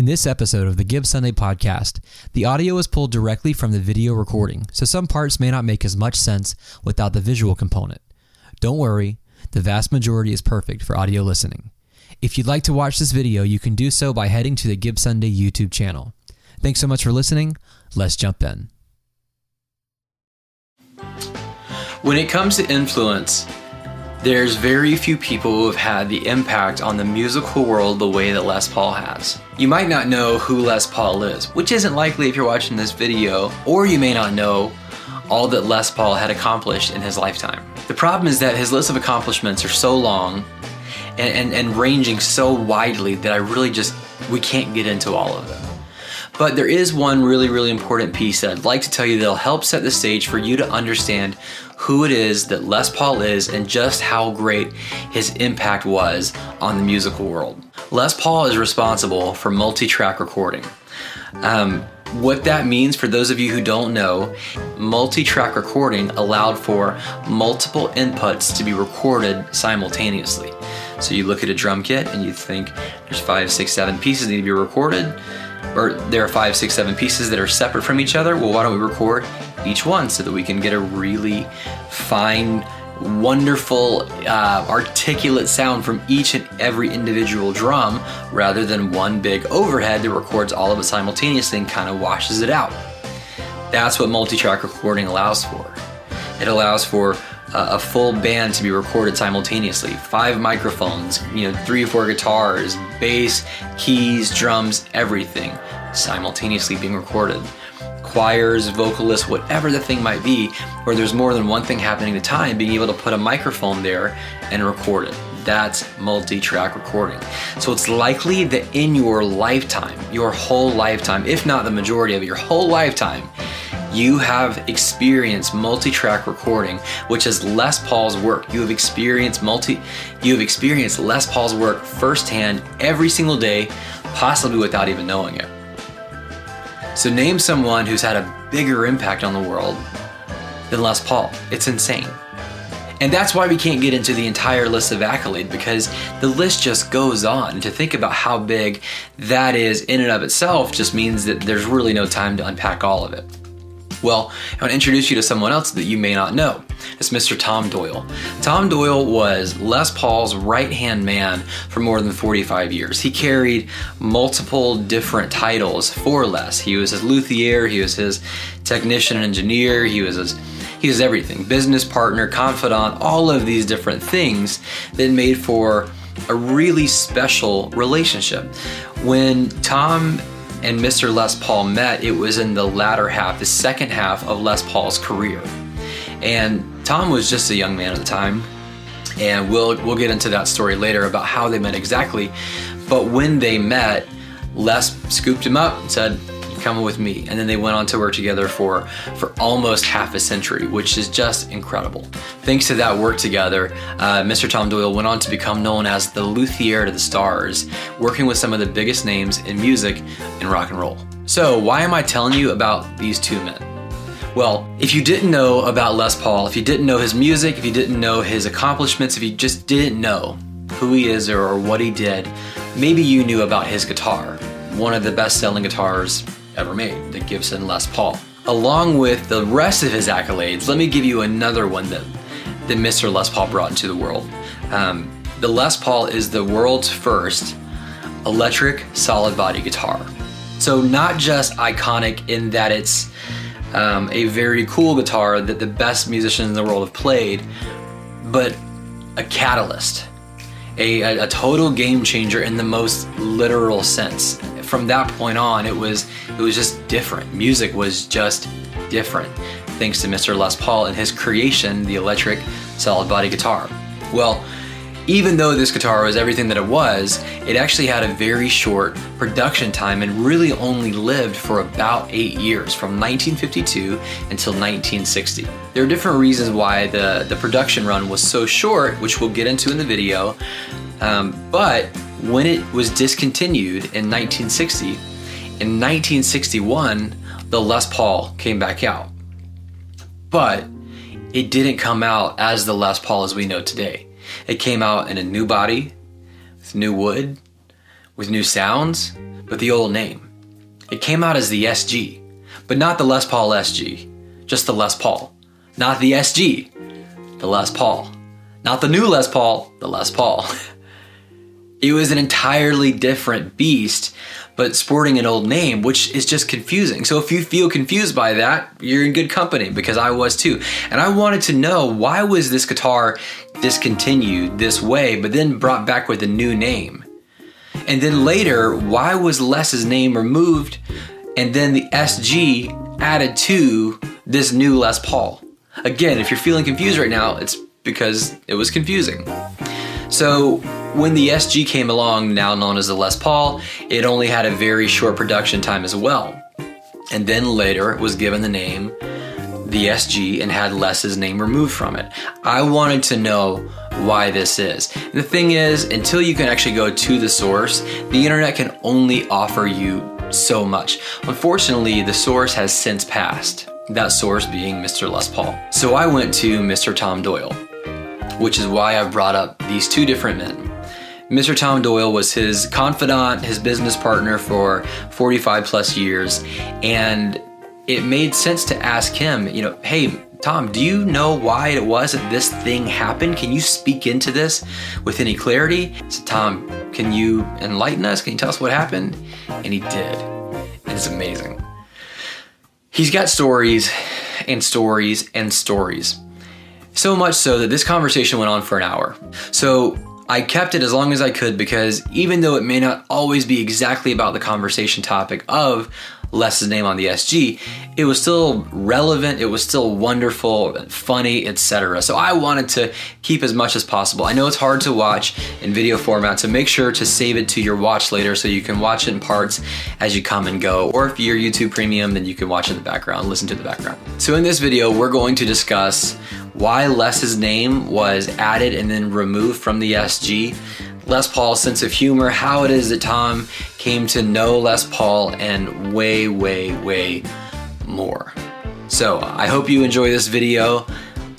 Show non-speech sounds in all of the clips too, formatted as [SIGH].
In this episode of the Give Sunday podcast, the audio is pulled directly from the video recording, so some parts may not make as much sense without the visual component. Don't worry, the vast majority is perfect for audio listening. If you'd like to watch this video, you can do so by heading to the Give Sunday YouTube channel. Thanks so much for listening. Let's jump in. When it comes to influence, there's very few people who have had the impact on the musical world the way that Les Paul has. You might not know who Les Paul is, which isn't likely if you're watching this video, or you may not know all that Les Paul had accomplished in his lifetime. The problem is that his list of accomplishments are so long and, and, and ranging so widely that I really just, we can't get into all of them. But there is one really, really important piece that I'd like to tell you that'll help set the stage for you to understand who it is that Les Paul is and just how great his impact was on the musical world. Les Paul is responsible for multi track recording. Um, what that means for those of you who don't know, multi track recording allowed for multiple inputs to be recorded simultaneously. So you look at a drum kit and you think there's five, six, seven pieces need to be recorded or there are five, six, seven pieces that are separate from each other. Well, why don't we record each one so that we can get a really fine, wonderful, uh, articulate sound from each and every individual drum rather than one big overhead that records all of it simultaneously and kind of washes it out. That's what multi track recording allows for. It allows for a full band to be recorded simultaneously. Five microphones, you know, three or four guitars, bass, keys, drums, everything simultaneously being recorded. Choirs, vocalists, whatever the thing might be, where there's more than one thing happening at a time, being able to put a microphone there and record it. That's multi track recording. So it's likely that in your lifetime, your whole lifetime, if not the majority of it, your whole lifetime, you have experienced multi-track recording, which is Les Paul's work. You have experienced multi you have experienced Les Paul's work firsthand every single day, possibly without even knowing it. So name someone who's had a bigger impact on the world than Les Paul. It's insane. And that's why we can't get into the entire list of accolades because the list just goes on. And to think about how big that is in and of itself just means that there's really no time to unpack all of it. Well, I want to introduce you to someone else that you may not know. It's Mr. Tom Doyle. Tom Doyle was Les Paul's right hand man for more than 45 years. He carried multiple different titles for Les. He was his luthier, he was his technician and engineer, he was his he was everything business partner, confidant, all of these different things that made for a really special relationship. When Tom and Mr. Les Paul met, it was in the latter half, the second half of Les Paul's career. And Tom was just a young man at the time, and we'll we'll get into that story later about how they met exactly. But when they met, Les scooped him up and said, coming with me. And then they went on to work together for for almost half a century which is just incredible. Thanks to that work together uh, mr tom doyle went on to become known as the luthier to the stars working with some of the biggest names in music and rock and roll. So why am i telling you about these two men? Well, if you didn't know about Les Paul, if you didn't know his music, if you didn't know his accomplishments, if you just didn't know who he is or what he did, maybe you knew about his guitar, one of the best selling guitars ever made, the Gibson Les Paul. Along with the rest of his accolades, let me give you another one that, that Mr. Les Paul brought into the world. Um, the Les Paul is the world's first electric solid body guitar. So, not just iconic in that it's um, a very cool guitar that the best musicians in the world have played, but a catalyst, a, a, a total game changer in the most literal sense from that point on, it was it was just different. Music was just different, thanks to Mr. Les Paul and his creation, the electric solid body guitar. Well, even though this guitar was everything that it was, it actually had a very short production time and really only lived for about eight years, from 1952 until 1960. There are different reasons why the, the production run was so short, which we'll get into in the video, um, but when it was discontinued in 1960, in 1961, the Les Paul came back out. But it didn't come out as the Les Paul as we know today. It came out in a new body, with new wood, with new sounds, but the old name. It came out as the SG, but not the Les Paul SG, just the Les Paul. Not the SG, the Les Paul. Not the new Les Paul, the Les Paul. [LAUGHS] it was an entirely different beast, but sporting an old name, which is just confusing. So if you feel confused by that, you're in good company because I was too. And I wanted to know why was this guitar discontinued this way, but then brought back with a new name? And then later, why was Les's name removed and then the SG added to this new Les Paul? Again, if you're feeling confused right now, it's because it was confusing. So, when the SG came along, now known as the Les Paul, it only had a very short production time as well. And then later it was given the name the SG and had Les's name removed from it. I wanted to know why this is. And the thing is, until you can actually go to the source, the internet can only offer you so much. Unfortunately, the source has since passed, that source being Mr. Les Paul. So I went to Mr. Tom Doyle, which is why I've brought up these two different men. Mr. Tom Doyle was his confidant, his business partner for 45 plus years, and it made sense to ask him, you know, hey, Tom, do you know why it was that this thing happened? Can you speak into this with any clarity? So, Tom, can you enlighten us? Can you tell us what happened? And he did. And it's amazing. He's got stories and stories and stories. So much so that this conversation went on for an hour. So I kept it as long as I could because even though it may not always be exactly about the conversation topic of Les's name on the SG, it was still relevant, it was still wonderful, funny, etc. So I wanted to keep as much as possible. I know it's hard to watch in video format, so make sure to save it to your watch later so you can watch it in parts as you come and go. Or if you're YouTube Premium, then you can watch in the background, listen to the background. So in this video, we're going to discuss why Les's name was added and then removed from the SG, Les Paul's sense of humor, how it is that Tom came to know Les Paul, and way, way, way more. So I hope you enjoy this video.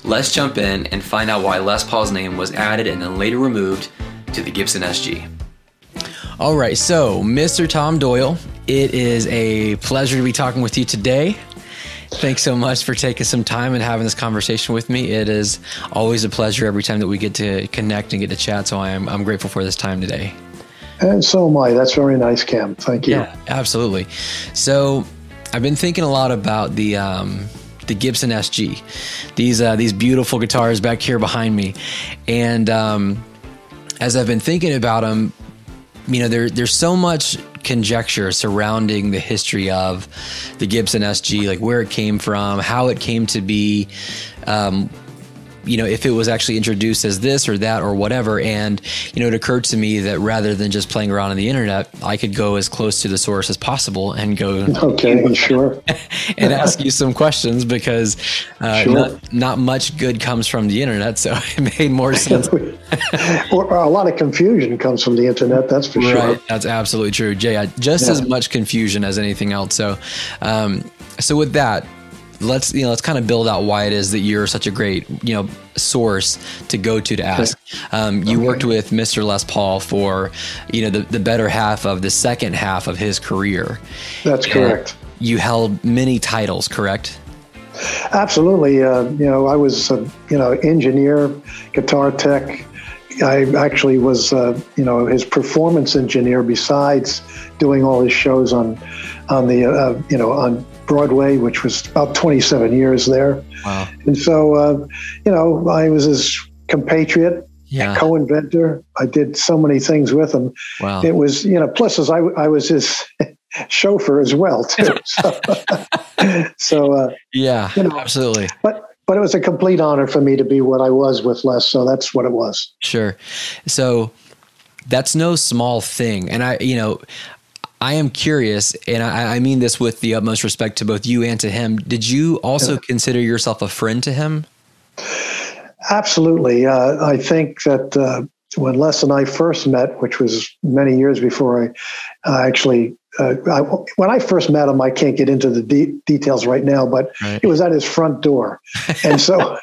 Let's jump in and find out why Les Paul's name was added and then later removed to the Gibson SG. All right, so Mr. Tom Doyle, it is a pleasure to be talking with you today. Thanks so much for taking some time and having this conversation with me. It is always a pleasure every time that we get to connect and get to chat. So I am I'm grateful for this time today. And so am I. That's very nice, Cam. Thank you. Yeah, absolutely. So I've been thinking a lot about the um, the Gibson SG, these uh, these beautiful guitars back here behind me, and um, as I've been thinking about them, you know, there there's so much conjecture surrounding the history of the Gibson SG, like where it came from, how it came to be, um, you know, if it was actually introduced as this or that or whatever. And, you know, it occurred to me that rather than just playing around on the internet, I could go as close to the source as possible and go, okay, sure, [LAUGHS] and ask you some questions because uh, sure. not, not much good comes from the internet. So [LAUGHS] it made more sense. [LAUGHS] or a lot of confusion comes from the internet. That's for sure. Right. That's absolutely true. Jay, just yeah. as much confusion as anything else. So, um, so with that, let's you know let's kind of build out why it is that you're such a great you know source to go to to ask. Um, you okay. worked with Mr. Les Paul for you know the, the better half of the second half of his career. That's correct. You held many titles, correct? Absolutely. Uh, you know, I was a you know engineer, guitar tech. I actually was, uh, you know, his performance engineer. Besides doing all his shows on, on the, uh, you know, on Broadway, which was about 27 years there. Wow. And so, uh, you know, I was his compatriot, yeah. co-inventor. I did so many things with him. Wow. It was, you know, plus as I, I was his [LAUGHS] chauffeur as well, too. [LAUGHS] So, [LAUGHS] so uh, yeah, you know, absolutely. But, but it was a complete honor for me to be what I was with Les. So that's what it was. Sure. So that's no small thing. And I, you know, I am curious, and I, I, mean this with the utmost respect to both you and to him. Did you also yeah. consider yourself a friend to him? Absolutely. Uh, I think that uh, when Les and I first met, which was many years before I uh, actually uh, I, when I first met him, I can't get into the de- details right now, but Right. it was at his front door, [LAUGHS] and so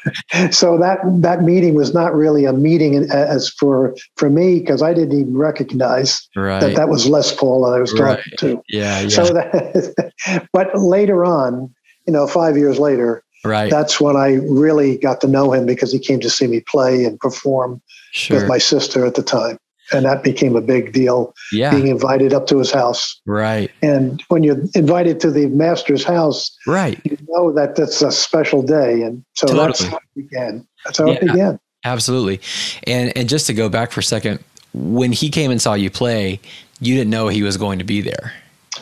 so that that meeting was not really a meeting as for for me because I didn't even recognize Right. that that was Les Paul that I was talking Right. to. yeah. Yeah. So that, [LAUGHS] but later on, you know, five years later, right. that's when I really got to know him because he came to see me play and perform Sure. with my sister at the time. And that became a big deal, yeah. being invited up to his house. Right. And when you're invited to the master's house, Right. you know that that's a special day. And so that's how it began. That's how it began. Absolutely. And and just to go back for a second, when he came and saw you play, you didn't know he was going to be there.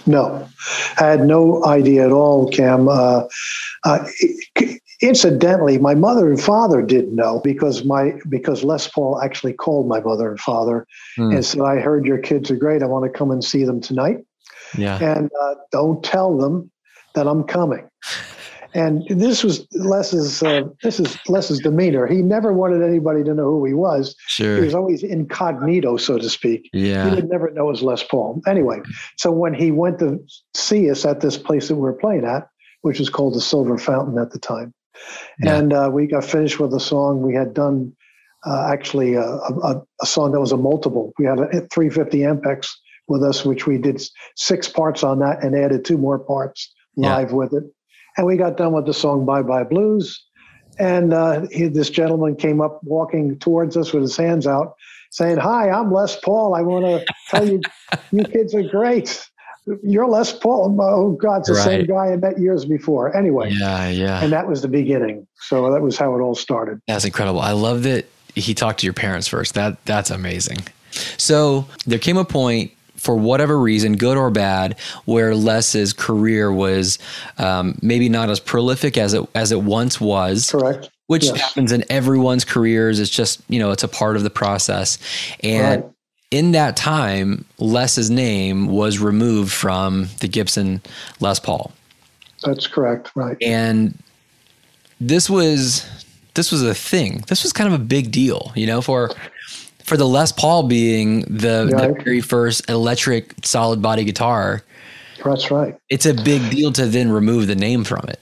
No, I had no idea at all, Cam. Uh, uh, incidentally, my mother and father didn't know because my because Les Paul actually called my mother and father Hmm. and said, "I heard your kids are great. I want to come and see them tonight, Yeah. and uh, don't tell them that I'm coming." And this was Les's uh, this is Les's demeanor. He never wanted anybody to know who he was. Sure. He was always incognito, so to speak. Yeah. He would never know it was Les Paul. Anyway, so when he went to see us at this place that we were playing at, which was called the Silver Fountain at the time, Yeah. and uh, we got finished with a song we had done. Uh, actually, a, a, a song that was a multiple. We had a 350 Ampex with us, which we did six parts on that and added two more parts Yeah. live with it. And we got done with the song "Bye Bye Blues." And uh, he, this gentleman came up walking towards us with his hands out, saying, Hi, I'm Les Paul. I want to tell you, you kids are great. You're Les Paul. Oh, God, it's the same guy I met years before. Anyway, Yeah. Yeah. and that was the beginning. So that was how it all started. That's incredible. I love that he talked to your parents first. That that's amazing. So there came a point, for whatever reason, good or bad, where Les's career was um, maybe not as prolific as it as it once was. Correct. Which Yes. happens in everyone's careers. It's just you know it's a part of the process, and Right. In that time, Les's name was removed from the Gibson Les Paul That's correct. Right. and this was this was a thing. This was kind of a big deal, you know, for for the Les Paul being the, the very first electric solid body guitar. That's right. It's a big deal to then remove the name from it.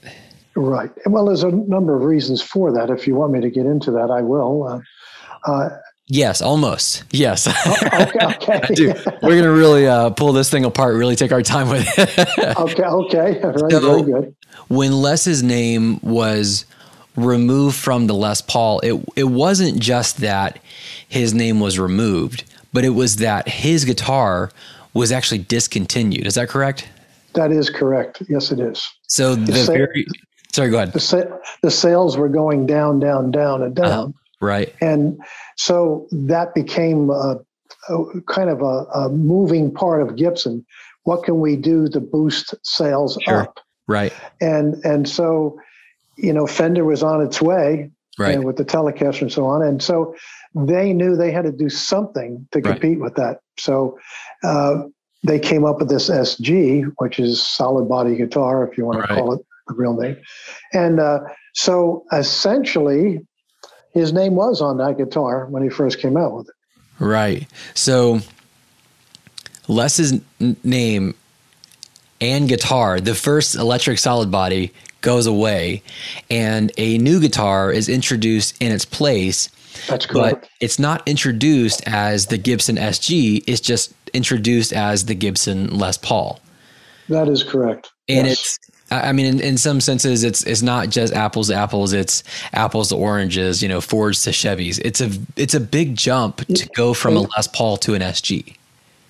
Right. Well, there's a number of reasons for that. If you want me to get into that, I will. Uh, uh, Yes, almost. Yes. [LAUGHS] okay. Okay. Dude, we're gonna really uh, pull this thing apart. Really take our time with it. [LAUGHS] okay. Okay. Right. So- Very good. when Les's name was removed from the Les Paul, it it wasn't just that his name was removed, but it was that his guitar was actually discontinued. Is that correct? That is correct. Yes, it is. So the sa- very sorry, go ahead. The, sa- the sales were going down, down, down, and down. Uh-huh. Right. And so that became a, a kind of a, a moving part of Gibson. What can we do to boost sales Sure. up? Right. And and so, you know, Fender was on its way Right. and with the Telecaster and so on. And so they knew they had to do something to Right. compete with that. So uh, they came up with this SG, which is solid body guitar, if you want Right. to call it the real name. And uh, so essentially, his name was on that guitar when he first came out with it. Right. So Les's n- name and guitar, the first electric solid body goes away and a new guitar is introduced in its place, That's correct. but it's not introduced as the Gibson SG, it's just introduced as the Gibson Les Paul. that is correct. And Yes. it's I mean, in, in some senses, it's it's not just apples to apples. It's apples to oranges. You know, Fords to Chevys. It's a it's a big jump to go from a Les Paul to an SG.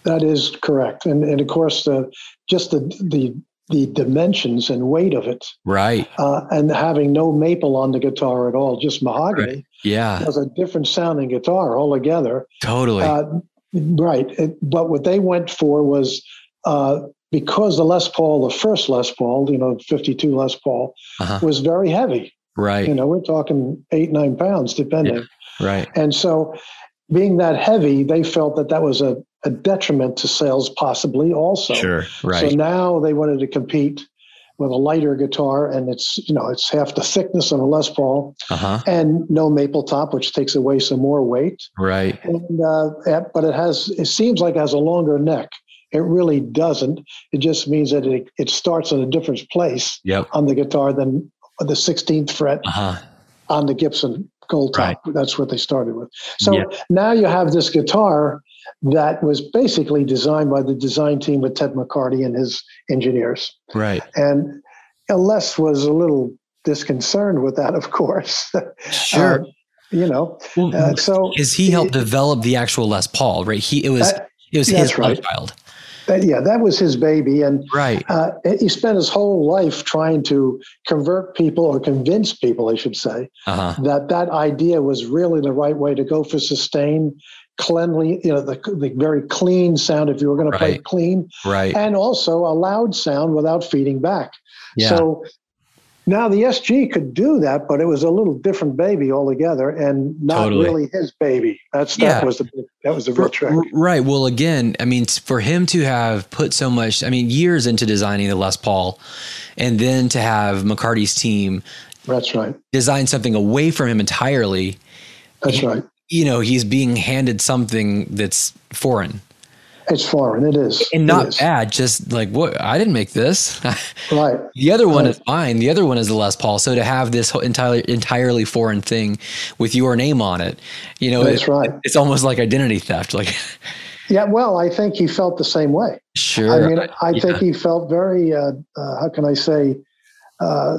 That is correct, and and of course, uh, just the the the dimensions and weight of it, Right. uh, and having no maple on the guitar at all, just mahogany, Yeah. was a different sounding guitar altogether. Totally. Uh, right, it, but what they went for was uh, because the Les Paul, the first Les Paul, you know, fifty-two Les Paul, Uh-huh. was very heavy. right. You know, we're talking eight nine pounds, depending. Right. And so, being that heavy, they felt that that was a, a detriment to sales, possibly also. Sure. Right. So now they wanted to compete with a lighter guitar, and it's you know it's half the thickness of a Les Paul, uh huh. and no maple top, which takes away some more weight. Right. And uh, but it has it seems like it has a longer neck, It really doesn't. It just means that it, it starts in a different place Yep. on the guitar than the 16th fret Uh huh. on the Gibson Gold Top. That's what they started with. So Yeah. now you have this guitar that was basically designed by the design team with Ted McCarty and his engineers. Right. And Les was a little disconcerted with that, of course. [LAUGHS] Sure. Uh, you know, well, uh, so is he helped develop the actual Les Paul? Right. He it was That- it was his right. child. Yeah, that was his baby, and Right. uh, he spent his whole life trying to convert people or convince people, I should say, Uh huh. that that idea was really the right way to go for sustain, cleanly, you know, the, the very clean sound if you were going to play clean, Right. and also a loud sound without feeding back. Yeah. So now the SG could do that, but it was a little different baby altogether, and not Totally. really his baby. That's Yeah. that was the that was the real trick. Right. Well, again, I mean, for him to have put so much, I mean, years into designing the Les Paul, and then to have McCarty's team That's right. design something away from him entirely, That's right. you know, he's being handed something that's foreign It's foreign. It is. and not is. bad. Just like, what? I didn't make this. [LAUGHS] Right. the other one Right. is mine. The other one is the Les Paul. So to have this whole entirely entirely foreign thing with your name on it, you know, That's it- right. it's almost like identity theft. Like, [LAUGHS] Yeah. Well, I think he felt the same way. sure. I mean, I yeah. think he felt very, uh, uh, how can I say, uh,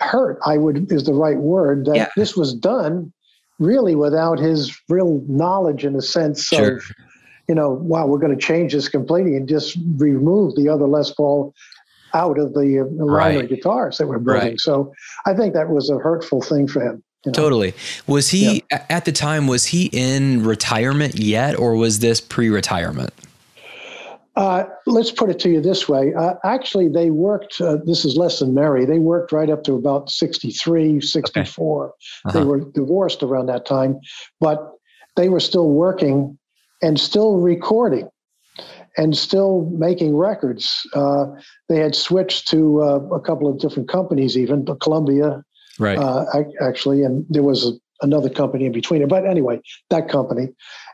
hurt, I would, is the right word, that Yeah. this was done really without his real knowledge in a sense Sure. of, you know, wow, we're going to change this completely and just remove the other Les Paul out of the, uh, line Right. of guitars that we're building. Right. So I think that was a hurtful thing for him. you know. Totally. Was he a- at the time? Was he in retirement yet, or was this pre-retirement? Uh, let's put it to you this way. Uh, actually, they worked, uh, this is Les and Mary, they worked right up to about 63, 64. They Uh-huh. were divorced around that time, but they were still working and still recording and still making records. Uh, they had switched to uh, a couple of different companies, even but Columbia, Right. uh, actually, and there was a, another company in between it. But anyway, that company.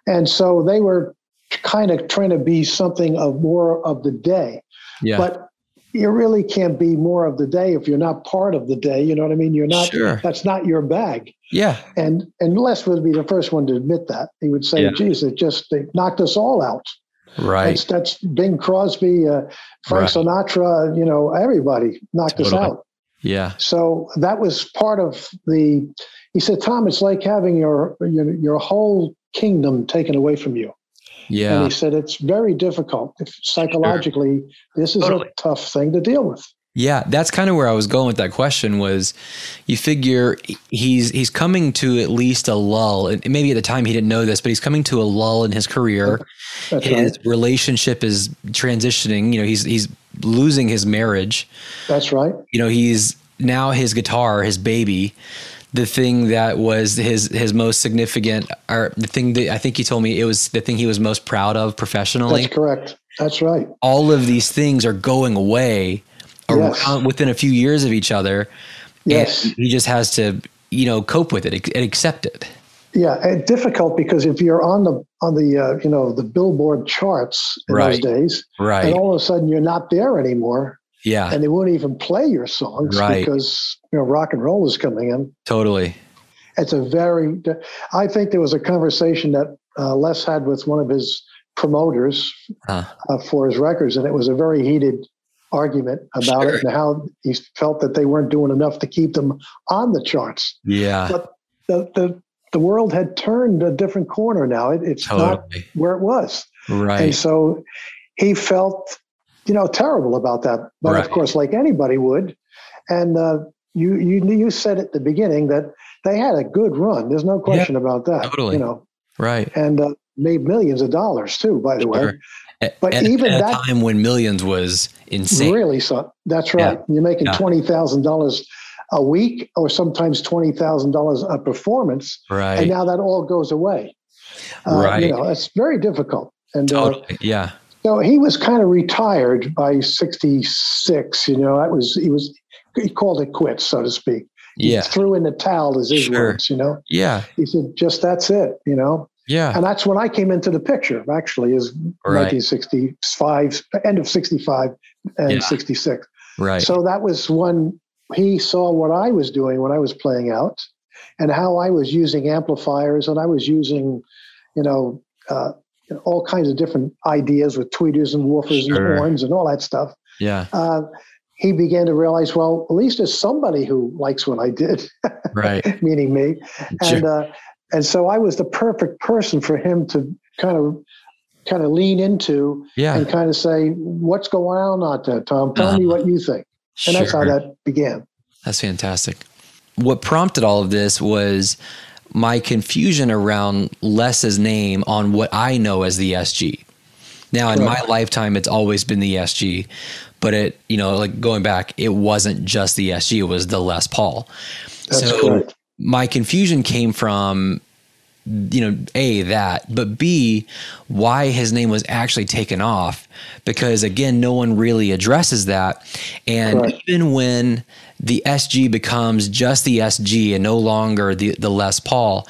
And so they were kind of trying to be something of more of the day. yeah. But you really can't be more of the day if you're not part of the day. You know what I mean? You're not. Sure. That's not your bag. yeah. And and Les would be the first one to admit that. He would say, Yeah. "Geez, it just they knocked us all out." Right. That's that's Bing Crosby, uh, Frank Right. Sinatra. You know, everybody knocked us out. yeah. So that was part of the. He said, "Tom, it's like having your your, your whole kingdom taken away from you." And he said, "It's very difficult. If psychologically, this is Totally. a tough thing to deal with." Yeah, that's kind of where I was going with that question was you figure he's he's coming to at least a lull and maybe at the time he didn't know this but he's coming to a lull in his career. That's his right. relationship is transitioning, you know, he's he's losing his marriage. That's right. You know, he's now his guitar, his baby, the thing that was his his most significant or the thing that I think he told me it was the thing he was most proud of professionally. That's correct. That's right. All of these things are going away Yes. around within a few years of each other. Yes. He just has to, you know, cope with it and accept it. Yeah, and difficult because if you're on the on the uh, you know the Billboard charts in those days, Right. and all of a sudden you're not there anymore, yeah. and they won't even play your songs Right. because you know rock and roll is coming in. totally. It's a very. I think there was a conversation that uh, Les had with one of his promoters Huh. uh, for his records, and it was a very heated argument about Sure. it and how he felt that they weren't doing enough to keep them on the charts. Yeah. But the the, the world had turned a different corner now. It, it's not where it was, Right. and so he felt, you know, terrible about that. But Right. of course, like anybody would, and uh, you you you said at the beginning that they had a good run. There's no question about that. totally. You know, Right. and uh, made millions of dollars too. By the way, Sure. A- But and even at that- time when millions was insane. really, so that's right. You're making Yeah. twenty thousand dollars a week, or sometimes twenty thousand dollars a performance. Right. and now that all goes away. Uh, Right. You know, it's very difficult. And uh. Yeah. so he was kind of retired by 66. You know, that was, he was, he called it quits, so to speak. He Yeah. threw in the towel as his Sure. words, you know. Yeah. He said, just that's it, you know. Yeah. And that's when I came into the picture, actually, is Right. 1965, end of 65 and Yeah. 66. Right. So that was when he saw what I was doing when I was playing out and how I was using amplifiers and I was using, you know, uh, all kinds of different ideas with tweeters and woofers Sure. and horns and all that stuff. yeah. Uh, he began to realize, well, at least there's somebody who likes what I did, [LAUGHS] Right. meaning me. Sure. And uh, and so I was the perfect person for him to kind of kind of lean into Yeah. and kind of say, "What's going on out there, Tom? Tell me Uh-huh. what you think." And that's how that began. That's fantastic. What prompted all of this was my confusion around Les's name on what I know as the SG. Now, in my lifetime, it's always been the SG, but it, you know, like going back, it wasn't just the SG, it was the Les Paul. That's so correct. my confusion came from you know a that but b why his name was actually taken off because again no one really addresses that and Correct. even when the sg becomes just the sg and no longer the the les paul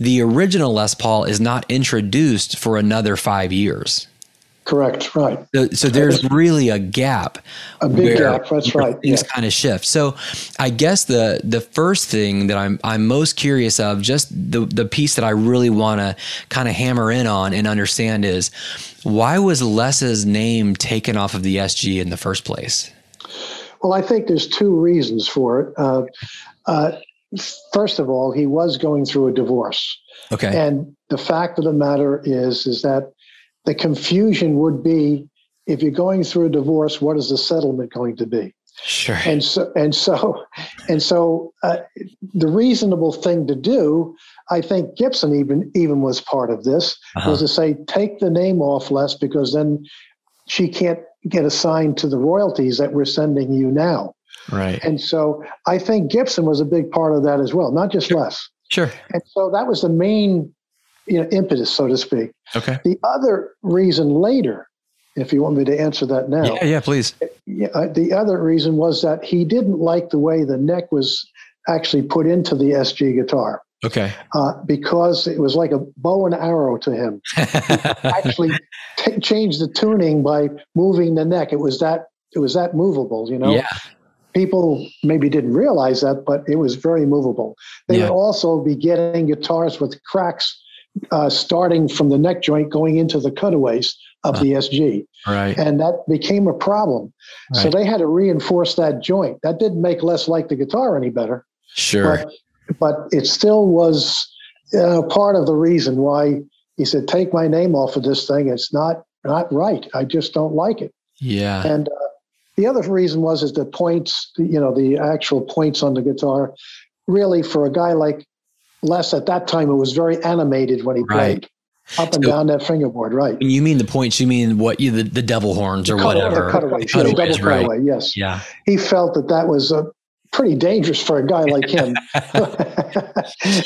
the original les paul is not introduced for another five years Correct. Right. so, so there's really a gap. A big where- gap, that's right, Things yeah. kind of shift. So, I guess the the first thing that I'm I'm most curious of, just the the piece that I really want to kind of hammer in on and understand is why was Les's name taken off of the SG in the first place? Well, I think there's two reasons for it. Uh, uh, first of all, he was going through a divorce, Okay. and the fact of the matter is, is that the confusion would be if you're going through a divorce, what is the settlement going to be? sure. and so and so and so uh, the reasonable thing to do i think gibson even even was part of this Uh-huh. was to say take the name off Les because then she can't get assigned to the royalties that we're sending you now right. and so i think gibson was a big part of that as well not just Les Sure. and so that was the main you know impetus so to speak Okay. the other reason later if you want me to answer that now Yeah. Yeah. Please. yeah, uh, the other reason was that he didn't like the way the neck was actually put into the SG guitar Okay. uh, because it was like a bow and arrow to him. [LAUGHS] Actually, t- changed the tuning by moving the neck. It was that it was that movable. You know, yeah. people maybe didn't realize that, but it was very movable. They Yeah. would also be getting guitars with cracks uh, starting from the neck joint going into the cutaways of the SG Right. and that became a problem. So they had to reinforce that joint. That didn't make Les like the guitar any better, Sure. but but it still was uh, part of the reason why he said, "Take my name off of this thing. It's not not right. I just don't like it." Yeah. And uh, the other reason was is the points, you know, the actual points on the guitar. Really, for a guy like Les at that time, it was very animated when he Right. played up and So- down that fingerboard. Right. You mean the points, you mean what you the, the devil horns or Cut- whatever. The cutaway, yes, Cutaways, double right. cutaway, yes. Yeah. he felt that that was uh, pretty dangerous for a guy like him. [LAUGHS] [LAUGHS]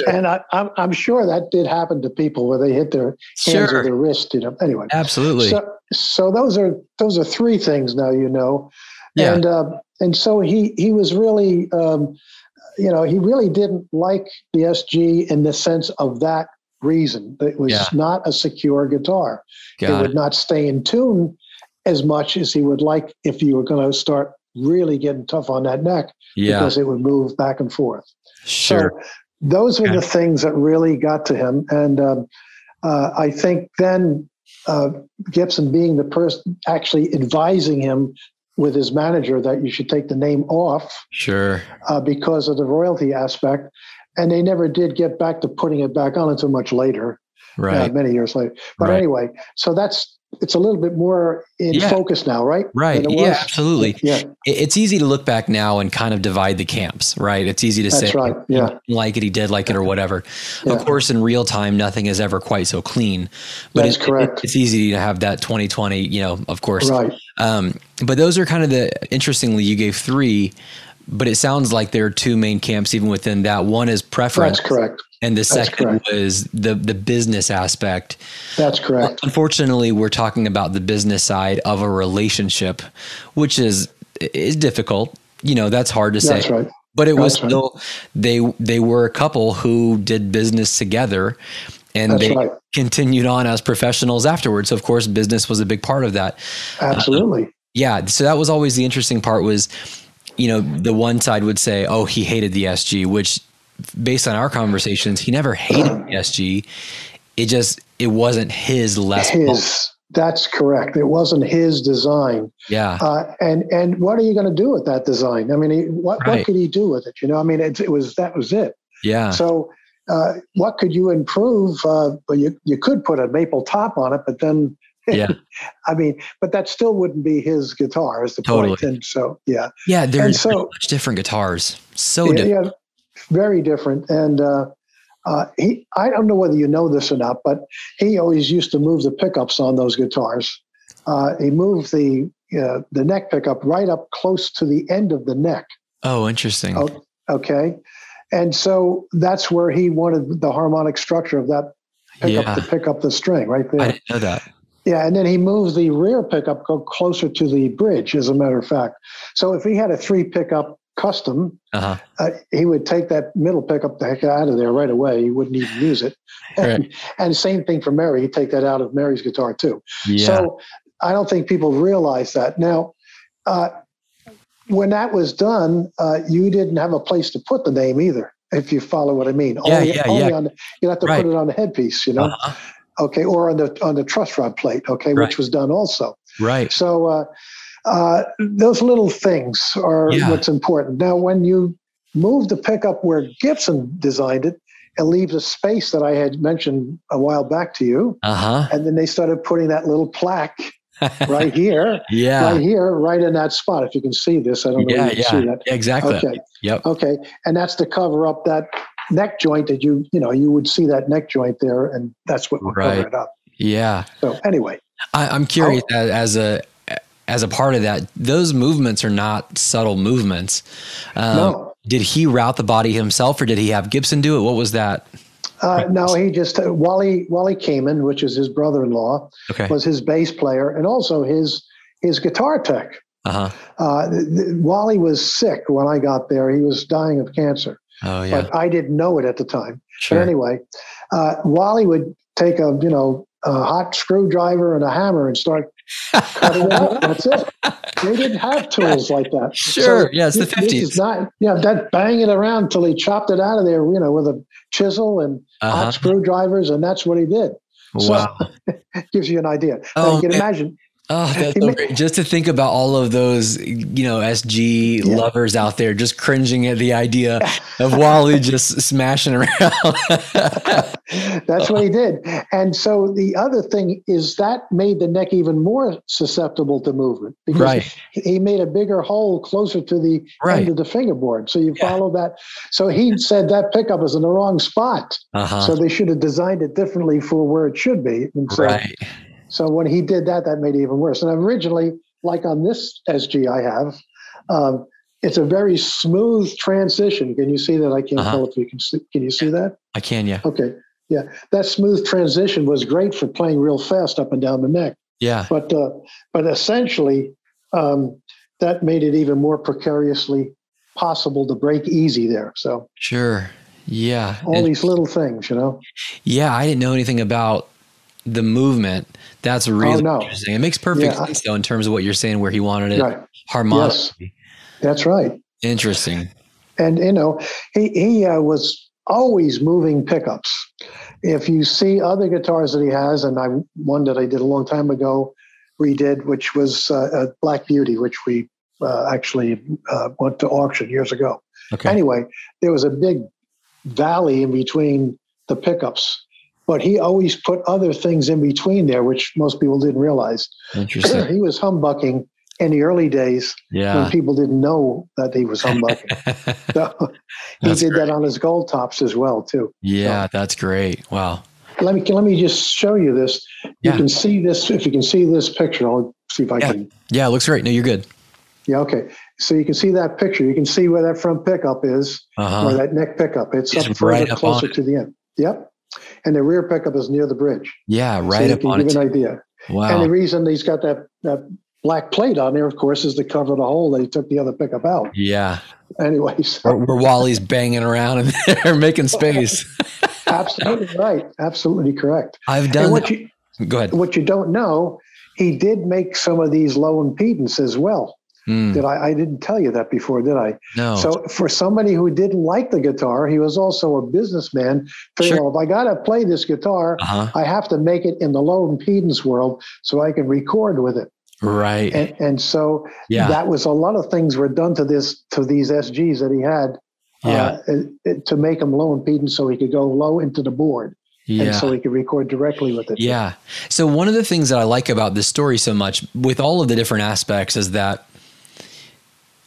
and I, I'm, I'm sure that did happen to people where they hit their hands Sure. or their wrist. You know. Anyway, Absolutely. so so those are those are three things now. You know, Yeah. and uh, and so he he was really. Um, you know, he really didn't like the SG in the sense of that reason. It was Yeah. not a secure guitar it would it. not stay in tune as much as he would like if you were going to start really getting tough on that neck Yeah. because it would move back and forth. Sure. So those were Okay. the things that really got to him. And um, uh, I think then uh, Gibson being the person actually advising him with his manager that you should take the name off Sure. uh, because of the royalty aspect. And they never did get back to putting it back on until much later uh, Right. many years later. But Right. anyway, so that's it's a little bit more in Yeah. focus now, right? Right. Yeah, absolutely. Yeah, It's easy to look back now and kind of divide the camps, right? It's easy to that's say, right. he Yeah, like it, he did like it, or whatever. Yeah. Of course, in real time, nothing is ever quite so clean. But That's it- correct. it- it's easy to have that 2020, you know, of course. right. Um, but those are kind of the interestingly, you gave three, but it sounds like there are two main camps even within that. One is preference, That's correct. and the That's second correct. was the the business aspect. That's correct. Unfortunately, we're talking about the business side of a relationship, which is is difficult. You know, that's hard to say. That's right. But it was That's right. they they were a couple who did business together, and That's they right. continued on as professionals afterwards. So of course, business was a big part of that. Uh, Absolutely. Yeah, so that was always the interesting part was, you know, the one side would say, "Oh, he hated the SG," which based on our conversations, he never hated the SG. It just it wasn't his Les Paul. his. That's correct. It wasn't his design. Yeah. Uh, and and what are you going to do with that design? I mean, he, what Right. what could he do with it? You know, I mean, it, it was that was it. yeah. So, uh, what could you improve? Uh, well, you you could put a maple top on it, but then, Yeah. [LAUGHS] I mean, but that still wouldn't be his guitar, is the Totally. point. And so, yeah, Yeah, they're so- much different guitars. So yeah, different. yeah, very different. And uh, uh, he, I don't know whether you know this or not, but he always used to move the pickups on those guitars. Uh, he moved the uh, the neck pickup right up close to the end of the neck. Oh, interesting. Oh, Okay. And so that's where he wanted the harmonic structure of that pickup Yeah. to pick up the string right there. I didn't know that. Yeah. And then he moves the rear pickup closer to the bridge, as a matter of fact. So if he had a three pickup custom, Uh-huh. uh, he would take that middle pickup the heck out of there right away. He wouldn't even use it. [LAUGHS] Right. and same thing for Mary. He'd take that out of Mary's guitar too. Yeah. So I don't think people realize that. Now, uh, when that was done, uh, you didn't have a place to put the name either, if you follow what I mean. Yeah, only, yeah, only yeah. On you have to Right. put it on the headpiece, you know, Uh-huh. Okay, or on the on the truss rod plate, okay, Right. which was done also. Right. So uh, uh, those little things are Yeah. what's important. Now, when you move the pickup where Gibson designed it, it leaves a space that I had mentioned a while back to you, Uh-huh. and then they started putting that little plaque right here, [LAUGHS] yeah. right here, right in that spot. If you can see this, I don't know Yeah, if you yeah. can see that. Exactly. Okay, Yep. okay, and that's to cover up that neck joint that you you know you would see that neck joint there, and that's what would Right. cover it up. Yeah. So anyway, I, I'm curious Oh. as, a as a part of that, those movements are not subtle movements. Um, No. Did he route the body himself, or did he have Gibson do it? What was that? uh, no, he just uh, Wally Wally Kamin, which is his brother-in-law, Okay. was his bass player and also his his guitar tech. Uh huh. Uh, th- th- Wally was sick when I got there. He was dying of cancer, Oh yeah. but I didn't know it at the time. Sure. But anyway, uh, Wally would take a you know a hot screwdriver and a hammer and start cutting out. That's it. They didn't have tools like that. Sure. Yeah, it's the this- this 50s. not yeah that bang it around until he chopped it out of there. You know with a chisel and Uh-huh. hot screwdrivers, and that's what he did. So- Wow. [LAUGHS] Gives you an idea. Now, Oh, you can imagine. Oh, that's so great. Just to think about all of those, you know, SG Yeah. lovers out there just cringing at the idea [LAUGHS] of Wally just smashing around. [LAUGHS] That's what he did. And so the other thing is that made the neck even more susceptible to movement because Right. he made a bigger hole closer to the Right. end of the fingerboard. So you Yeah. follow that. So he said that pickup is in the wrong spot. Uh-huh. So they should have designed it differently for where it should be. And so, right. So when he did that, that made it even worse. And originally, like on this SG I have, um, it's a very smooth transition. Can you see that? I can't Uh-huh. tell if you can see. Can you see that? I can, yeah. Okay. Yeah. That smooth transition was great for playing real fast up and down the neck. Yeah. But uh, but essentially, um, that made it even more precariously possible to break easy there. So Sure. Yeah. all And- these little things, you know. yeah, I didn't know anything about the movement. That's really Oh, no. interesting. It makes perfect Yeah. sense though in terms of what you're saying where he wanted it Right. harmonically. That's right. Interesting. And you know, he he uh, was always moving pickups. If you see other guitars that he has, and I one that I did a long time ago, redid, which was uh, a Black Beauty, which we uh, actually uh, went to auction years ago. Okay. Anyway, there was a big valley in between the pickups, but he always put other things in between there, which most people didn't realize. Interesting. [CLEARS THROAT] he was humbucking in the early days when people didn't know that he was humbucking. [LAUGHS] So he That's did great. that on his gold tops as well too. yeah, that's great. Wow. Let me let me just show you this. You Yeah. can see this if you can see this picture. I'll see if I Yeah. can. Yeah, it looks great. No, you're good. Yeah, okay. So you can see that picture. You can see where that front pickup is, or Uh-huh. that neck pickup. It's, It's up right further up on closer to the end. Yep. And the rear pickup is near the bridge. Yeah, so right you up on give it. an idea. Wow. And the reason he's got that, that black plate on there, of course, is to cover the hole that he took the other pickup out. Yeah. Anyway, [LAUGHS] so Where, Wally's banging around and they're [LAUGHS] making space. [LAUGHS] Absolutely right. Absolutely correct. I've done. And what you Go ahead. what you don't know, he did make some of these low impedance as well. Mm, Did I? I didn't tell you that before, did I? no. So for somebody who didn't like the guitar, he was also a businessman. Figured, Sure. well, if I got to play this guitar, uh-huh. I have to make it in the low impedance world so I can record with it. Right. And, and so yeah. that was a lot of things were done to this to these SGs that he had yeah. uh, uh, to make them low impedance so he could go low into the board yeah. and so he could record directly with it. Yeah. So one of the things that I like about this story so much, with all of the different aspects, is that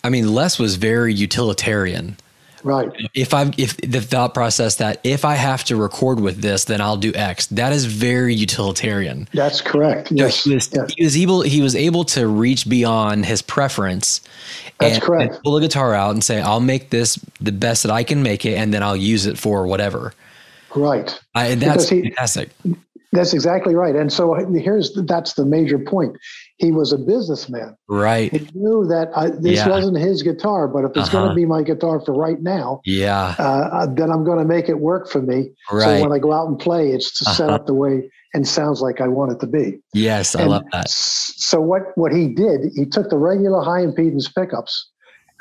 I mean, Les was very utilitarian. Right. If I if the thought process that if I have to record with this, then I'll do X. That is very utilitarian. That's correct. So Yes. he was yes. he was able he was able to reach beyond his preference. That's and, correct. and pull a guitar out and say, "I'll make this the best that I can make it, and then I'll use it for whatever." Right. I, and that's he- fantastic. That's exactly right. And so uh, here's that's the major point. He was a businessman. Right. He knew that I, this Yeah. wasn't his guitar, but if it's going Uh-huh. to be my guitar for right now, Yeah. uh, then I'm going to make it work for me. Right. So when I go out and play, it's to set Uh-huh. up the way and sounds like I want it to be. Yes, I love that. So what what he did, he took the regular high impedance pickups.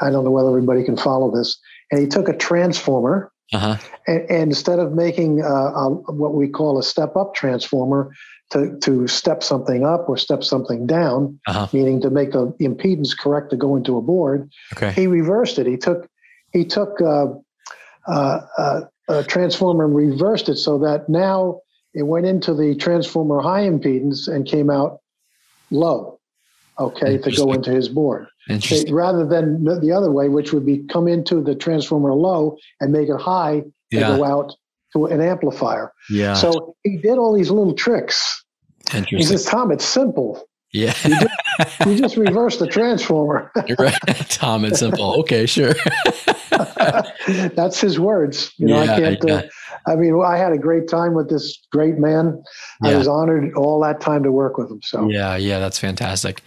I don't know whether everybody can follow this, and he took a transformer. Uh huh. And, and instead of making uh, a, what we call a step up transformer to, to step something up or step something down, Uh-huh. meaning to make the impedance correct to go into a board, Okay. he reversed it. He took he took uh, uh, uh, a transformer and reversed it so that now it went into the transformer high impedance and came out low. Okay, to go into his board Interesting. rather than the other way, which would be come into the transformer low and make it high and go out an amplifier. Yeah. So he did all these little tricks. He says, Tom, it's simple. Yeah. You just [LAUGHS] reverse the transformer. right. [LAUGHS] Tom and simple. Okay, sure. [LAUGHS] That's his words. You know, Yeah, I can't. yeah. Uh, I mean, I had a great time with this great man. I was honored all that time to work with him. So Yeah, yeah, that's fantastic.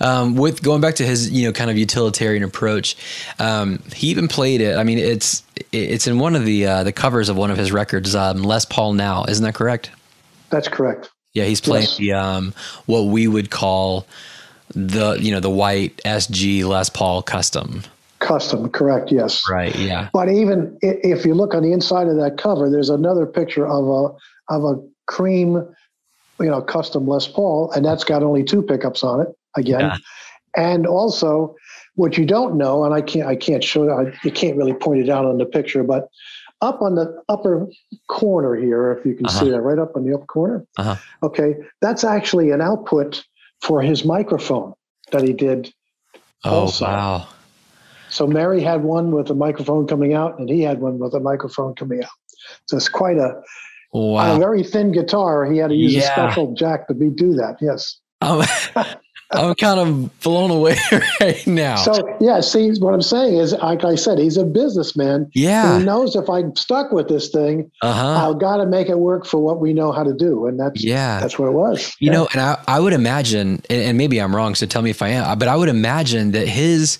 Um, with going back to his, you know, kind of utilitarian approach, um, he even played it. I mean, it's it's in one of the uh, the covers of one of his records, um, Les Paul Now. Isn't that correct? that's correct. Yeah, he's playing Yes. the um, what we would call the you know the white SG Les Paul custom. Custom, correct. Yes. Right. Yeah. But even if you look on the inside of that cover, there's another picture of a of a cream, you know, custom Les Paul, and that's got only two pickups on it again. Yeah. And also, what you don't know, and I can't I can't show I, you can't really point it out on the picture, but up on the upper corner here, if you can see Uh-huh. that, right up on the upper corner. Uh-huh. Okay, that's actually an output for his microphone that he did Oh Also. wow. so Mary had one with a microphone coming out, and he had one with a microphone coming out. So it's quite a, on Wow. a very thin guitar. He had to use Yeah. a special jack to be do that. Yes. I'm, [LAUGHS] I'm kind of blown away [LAUGHS] right now. So yeah, see what I'm saying is, like I said, he's a businessman. yeah. He knows if I'm stuck with this thing, Uh huh. I've got to make it work for what we know how to do, and that's Yeah. that's what it was. You Yeah. know, and I, I would imagine, and, and maybe I'm wrong, so tell me if I am, but I would imagine that his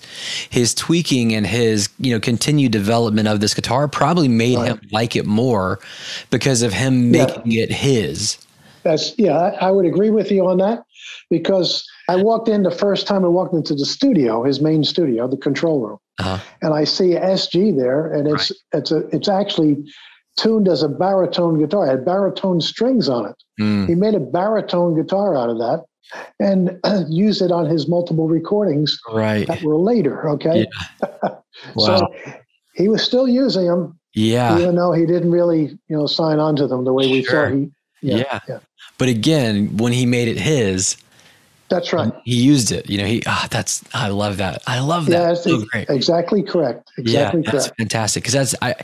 his tweaking and his you know continued development of this guitar probably made Right. him like it more because of him Yeah. making it his. That's yeah, I, I would agree with you on that because I walked in the first time I walked into the studio, his main studio, the control room, Uh-huh. and I see SG there, and it's it's a it's actually tuned as a baritone guitar. It had baritone strings on it. Mm, He made a baritone guitar out of that and [CLEARS THROAT] used it on his multiple recordings right. that were later. Okay, [LAUGHS] Wow. so he was still using them, yeah. even though he didn't really you know sign on to them the way we Sure. thought he. Yeah. yeah. But again, when he made it his, That's right. he used it. You know, he ah, that's I love that. I love that. Yeah, that's so great. exactly correct. Exactly yeah, that's fantastic. Because that's I,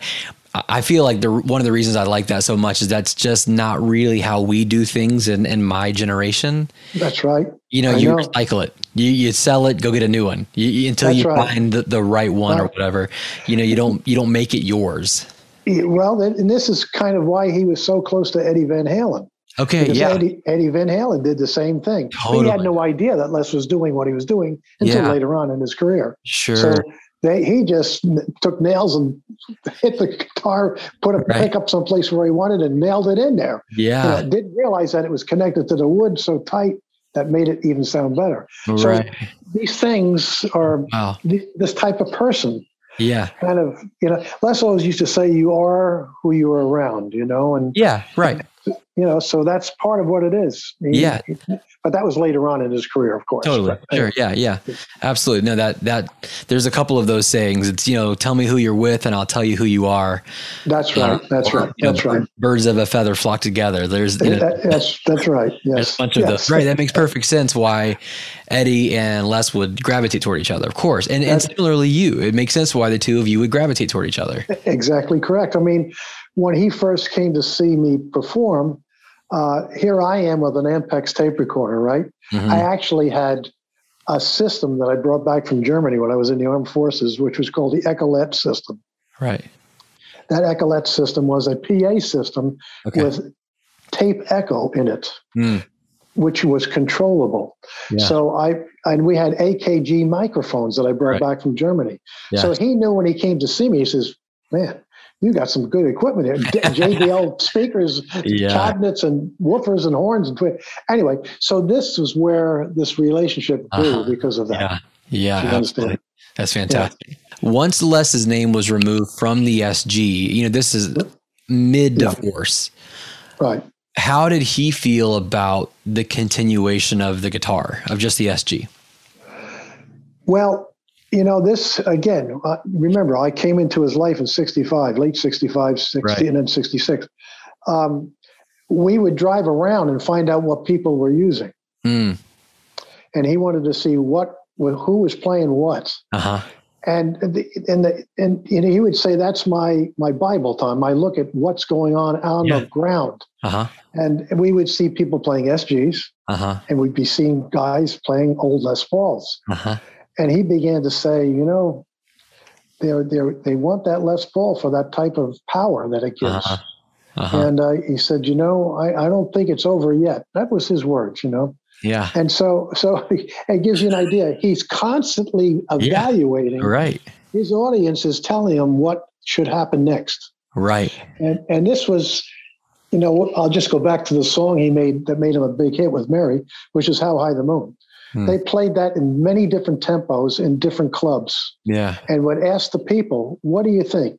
I feel like the one of the reasons I like that so much is that's just not really how we do things in in my generation. That's right. You know, I you know. recycle it, you you sell it, go get a new one. You, you- until That's you right. find the, the right one or whatever. You know, you don't you don't make it yours. Well, and this is kind of why he was so close to Eddie Van Halen. Okay, Because yeah, Eddie, Eddie Van Halen did the same thing. But He had no idea that Les was doing what he was doing until Yeah. later on in his career. sure. So they he just took nails and [LAUGHS] hit the guitar, put a Right. pickup someplace where he wanted, and nailed it in there. You Yeah. know, didn't realize that it was connected to the wood so tight that made it even sound better. So Right. these things are Wow. th- this type of person Yeah. kind of you know Les always used to say you are who you are around you know and Yeah. Right. You know so that's part of what it is He- Yeah. but that was later on in his career of course Totally. But, Sure. Yeah. Yeah. Absolutely. No, that, that, there's a couple of those sayings. It's, you know, tell me who you're with and I'll tell you who you are. that's right that's Or, right you know, that's right Birds of a feather flock together. There's, you know, That- that's that's right [LAUGHS] yes a bunch of yes. those. Right. That makes perfect sense why Eddie and Les would gravitate toward each other, of course. And, and similarly, you, it makes sense why the two of you would gravitate toward each other. [LAUGHS] exactly correct i mean when he first came to see me perform uh, here i am with an ampex tape recorder right Mhm. I actually had a system that I brought back from Germany when I was in the armed forces, which was called the Echolette system. Right. That Echolette system was a PA system Okay. with tape echo in it, Mm. which was controllable. Yeah. So I and we had AKG microphones that I brought Right. back from Germany. Yeah. So he knew when he came to see me, he says, "Man, you got some good equipment here. JBL [LAUGHS] speakers, Yeah. cabinets, and woofers and horns and twi-" anyway." So this was where this relationship grew Uh-huh. because of that. Yeah. Yeah. Absolutely. That's fantastic. Once Les's name was removed from the SG, you know, this is mid divorce. Right. How did he feel about the continuation of the guitar, of just the SG? Well, you know, this again, uh, remember, I came into his life in 65, late 65, 60, Right. and then 66. Um, we would drive around and find out what people were using. Mm. And he wanted to see what, who was playing what. Uh huh. And the, and the, and you know, he would say, that's my, my Bible time. I look at what's going on on Yeah. the ground. Uh huh. And we would see people playing SGs Uh huh. and we'd be seeing guys playing old Les Pauls. And he began to say, you know, they they they want that Les Paul for that type of power that it gives. Uh-huh. Uh-huh. And uh, he said, you know, I, I don't think it's over yet. That was his words, you know. Yeah. And so so [LAUGHS] it gives you an idea. He's constantly evaluating. Right. His audience is telling him what should happen next. Right. And and this was, you know, I'll just go back to the song he made that made him a big hit with Mary, which is How High the Moon. Hmm. They played that in many different tempos in different clubs Yeah. and would ask the people, what do you think?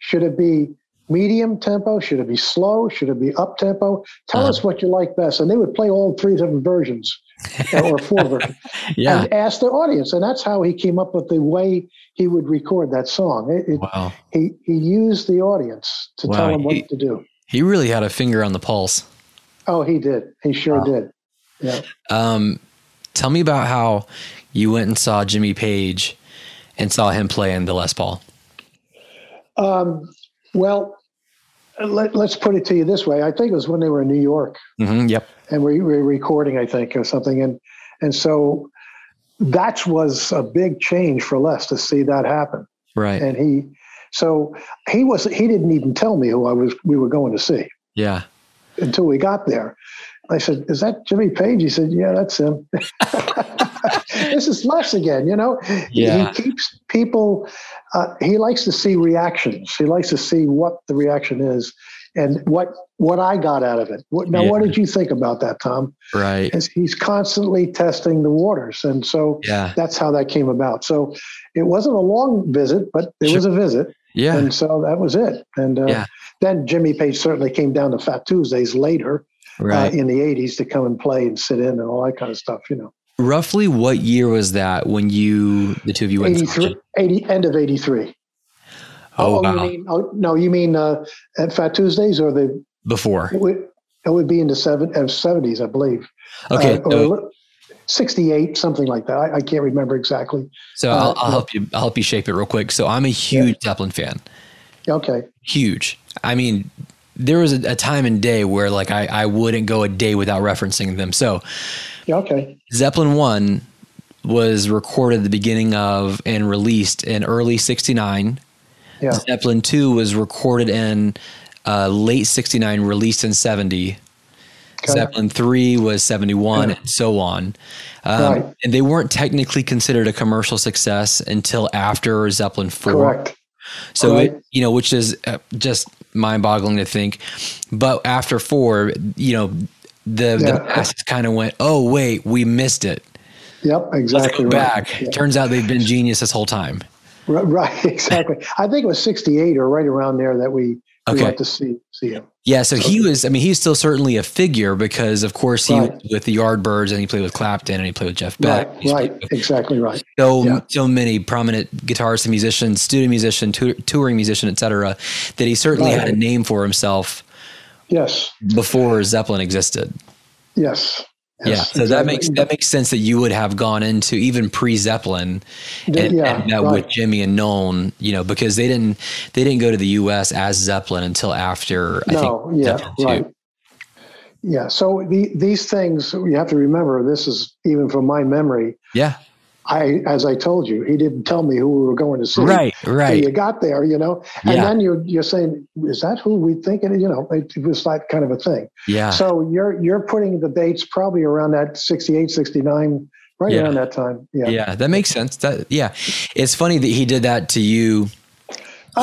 Should it be medium tempo? Should it be slow? Should it be up tempo? Tell Uh-huh. us what you like best. And they would play all three different versions [LAUGHS] or four versions Yeah. and ask the audience. And that's how he came up with the way he would record that song. It, it, Wow. he, he used the audience to Wow, tell him what he- to do. He really had a finger on the pulse. Oh, he did. He sure Wow. did. Yeah. Um, tell me about how you went and saw Jimmy Page and saw him play in the Les Paul. Um, well, let, let's put it to you this way. I think it was when they were in New York. hmm Yep. and we were recording, I think, or something. And and so that was a big change for Les to see that happen. Right. And he, so he was he didn't even tell me who I was we were going to see yeah. until we got there. I said, "Is that Jimmy Page?" He said, "Yeah, that's him." [LAUGHS] this is Les again, you know. Yeah. He keeps people. Uh, he likes to see reactions. He likes to see what the reaction is and what what I got out of it. What, now, Yeah. what did you think about that, Tom? Right. he's constantly testing the waters. And so Yeah. that's how that came about. So it wasn't a long visit, but it Sure. was a visit. Yeah. And so that was it. And uh, Yeah. then Jimmy Page certainly came down to Fat Tuesdays later Right. uh, in the 80s to come and play and sit in and all that kind of stuff, you know. Roughly what year was that when you, the two of you went? and 83, 80, end of 83. Oh, you wow. mean, oh, no, you mean uh, at Fat Tuesdays or the, Before. it would, it would be in the seven, uh, 70s, I believe. Okay. Uh, so, or 68, something like that. I, I can't remember exactly. so uh, I'll, I'll help you. I'll help you shape it real quick. So I'm a huge Zeppelin fan. Okay. Huge. I mean, there was a, a time and day where like I, I wouldn't go a day without referencing them. So Yeah, okay. Zeppelin 1 was recorded at the beginning of and released in early 69. Yeah. Zeppelin 2 was recorded in uh, late 69, released in 70. Okay. Zeppelin three was seventy one, Yeah. and so on. Um, Right. And they weren't technically considered a commercial success until after Zeppelin four. Correct. So Right. it, you know, which is uh, just mind-boggling to think. But after four, you know, the the Yeah. masses kind of went, "Oh wait, we missed it. Yep, exactly right. back." Yeah. Turns out they've been genius this whole time. Right, right, [LAUGHS] exactly. I think it was 68 or right around there that we, we Okay. went to see see him. Yeah, so he was. I mean, he's still certainly a figure because, of course, he Right. was with the Yardbirds and he played with Clapton and he played with Jeff Beck. Right, right, with exactly right. So Yeah. so many prominent guitarists and musicians, studio musician, tour, touring musician, etc. That he certainly had a name for himself Yes, before Zeppelin existed. yes. Yeah, yes, so that makes that makes sense that you would have gone into even pre Zeppelin and, Yeah, and met right. with Jimmy and Nolan, you know, because they didn't they didn't go to the U.S. as Zeppelin until after I no, think yeah, Zeppelin right. Yeah, so the, these things you have to remember. This is even from my memory. Yeah, I, as I told you, he didn't tell me who we were going to see. right, So right, you got there, you know, and Yeah. then you're you're saying, is that who we think it? is? You know, it, it was that kind of a thing. yeah, So you're you're putting the dates probably around that 68, 69, right Yeah. around that time. Yeah. yeah. That makes sense. That yeah, it's funny that he did that to you.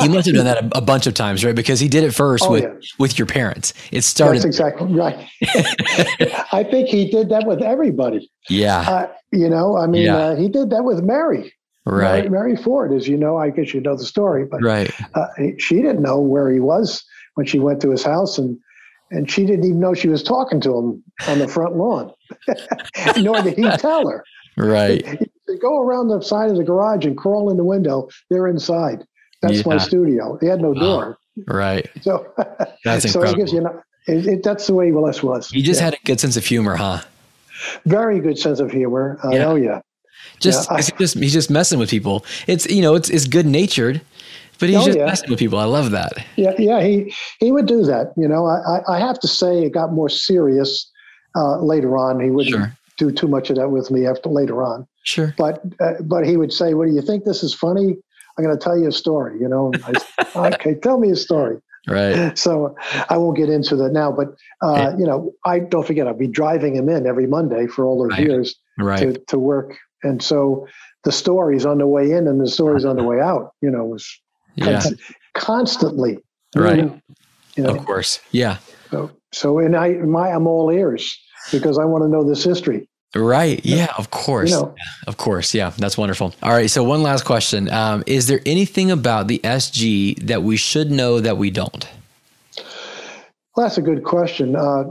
He must have done that a, a bunch of times, right? Because he did it first Oh, with yeah. with your parents. It That's started, exactly right. [LAUGHS] I think he did that with everybody. yeah, Uh, you know, I mean, Yeah. uh, he did that with Mary. right, Mary, Mary Ford, as you know, I guess you know the story, but right, uh, she didn't know where he was when she went to his house, and and she didn't even know she was talking to him on the front lawn. [LAUGHS] Nor did he tell her. [LAUGHS] right. They go around the side of the garage and crawl in the window. They're inside. That's my studio. He had no door, Right. so [LAUGHS] That's so it gives you. An, it, it, that's the way Les was. He just Yeah. had a good sense of humor, huh? very good sense of humor. Uh, Yeah. Oh yeah, Just, Yeah, I- he's just he's just messing with people. It's you know it's it's good natured, but he's Oh, just yeah. messing with people. I love that. yeah, yeah. He he would do that. You know, I I, have to say it got more serious uh, later on. He wouldn't Sure. do too much of that with me after later on. Sure. But uh, but he would say, "Well, do you think this is funny? I'm going to tell you a story." You know, I, [LAUGHS] okay, tell me a story. Right. So I won't get into that now. But uh, you know, I don't forget I'll be driving him in every Monday for all those Right. years Right. to to work, and so the stories on the way in and the stories on the way out. You know, was Yeah. const- constantly. Right. You know, Of course. Yeah. so, so and I, my, I'm all ears because I want to know this history. Right. Yeah. Of course. You know, Of course. Yeah. That's wonderful. All right. So one last question: um, Is there anything about the SG that we should know that we don't? well, that's a good question. Uh,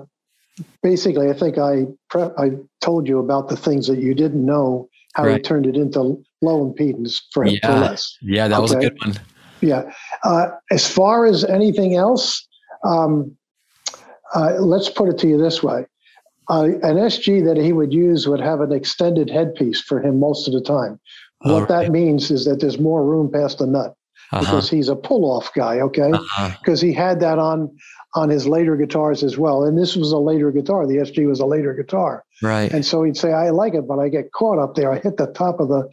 basically, I think I pre- I told you about the things that you didn't know how he Right. turned it into low impedance for, for Yeah. Les. Yeah, that was a good one. Yeah. Uh, as far as anything else, um, uh, let's put it to you this way. Uh, an SG that he would use would have an extended headpiece for him most of the time. Oh, what that means is that there's more room past the nut Uh-huh. because he's a pull-off guy, okay? Uh-huh. Because he had that on on his later guitars as well. And this was a later guitar. The SG was a later guitar. Right. And so he'd say, I like it, but I get caught up there. I hit the top of the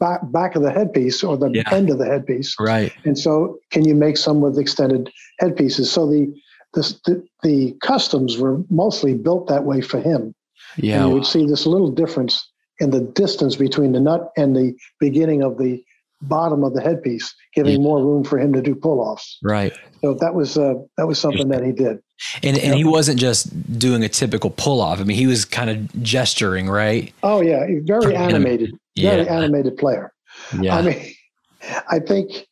back, back of the headpiece or the Yeah. end of the headpiece. Right. And so, can you make some with extended headpieces? So the the the, the customs were mostly built that way for him. And you would see this little difference in the distance between the nut and the beginning of the bottom of the headpiece, giving Yeah. more room for him to do pull-offs. Right. So that was uh, that was something that he did. And and he wasn't just doing a typical pull off. I mean, he was kind of gesturing, right? Oh yeah, very animated, very animated player. Yeah. I mean, [LAUGHS] I think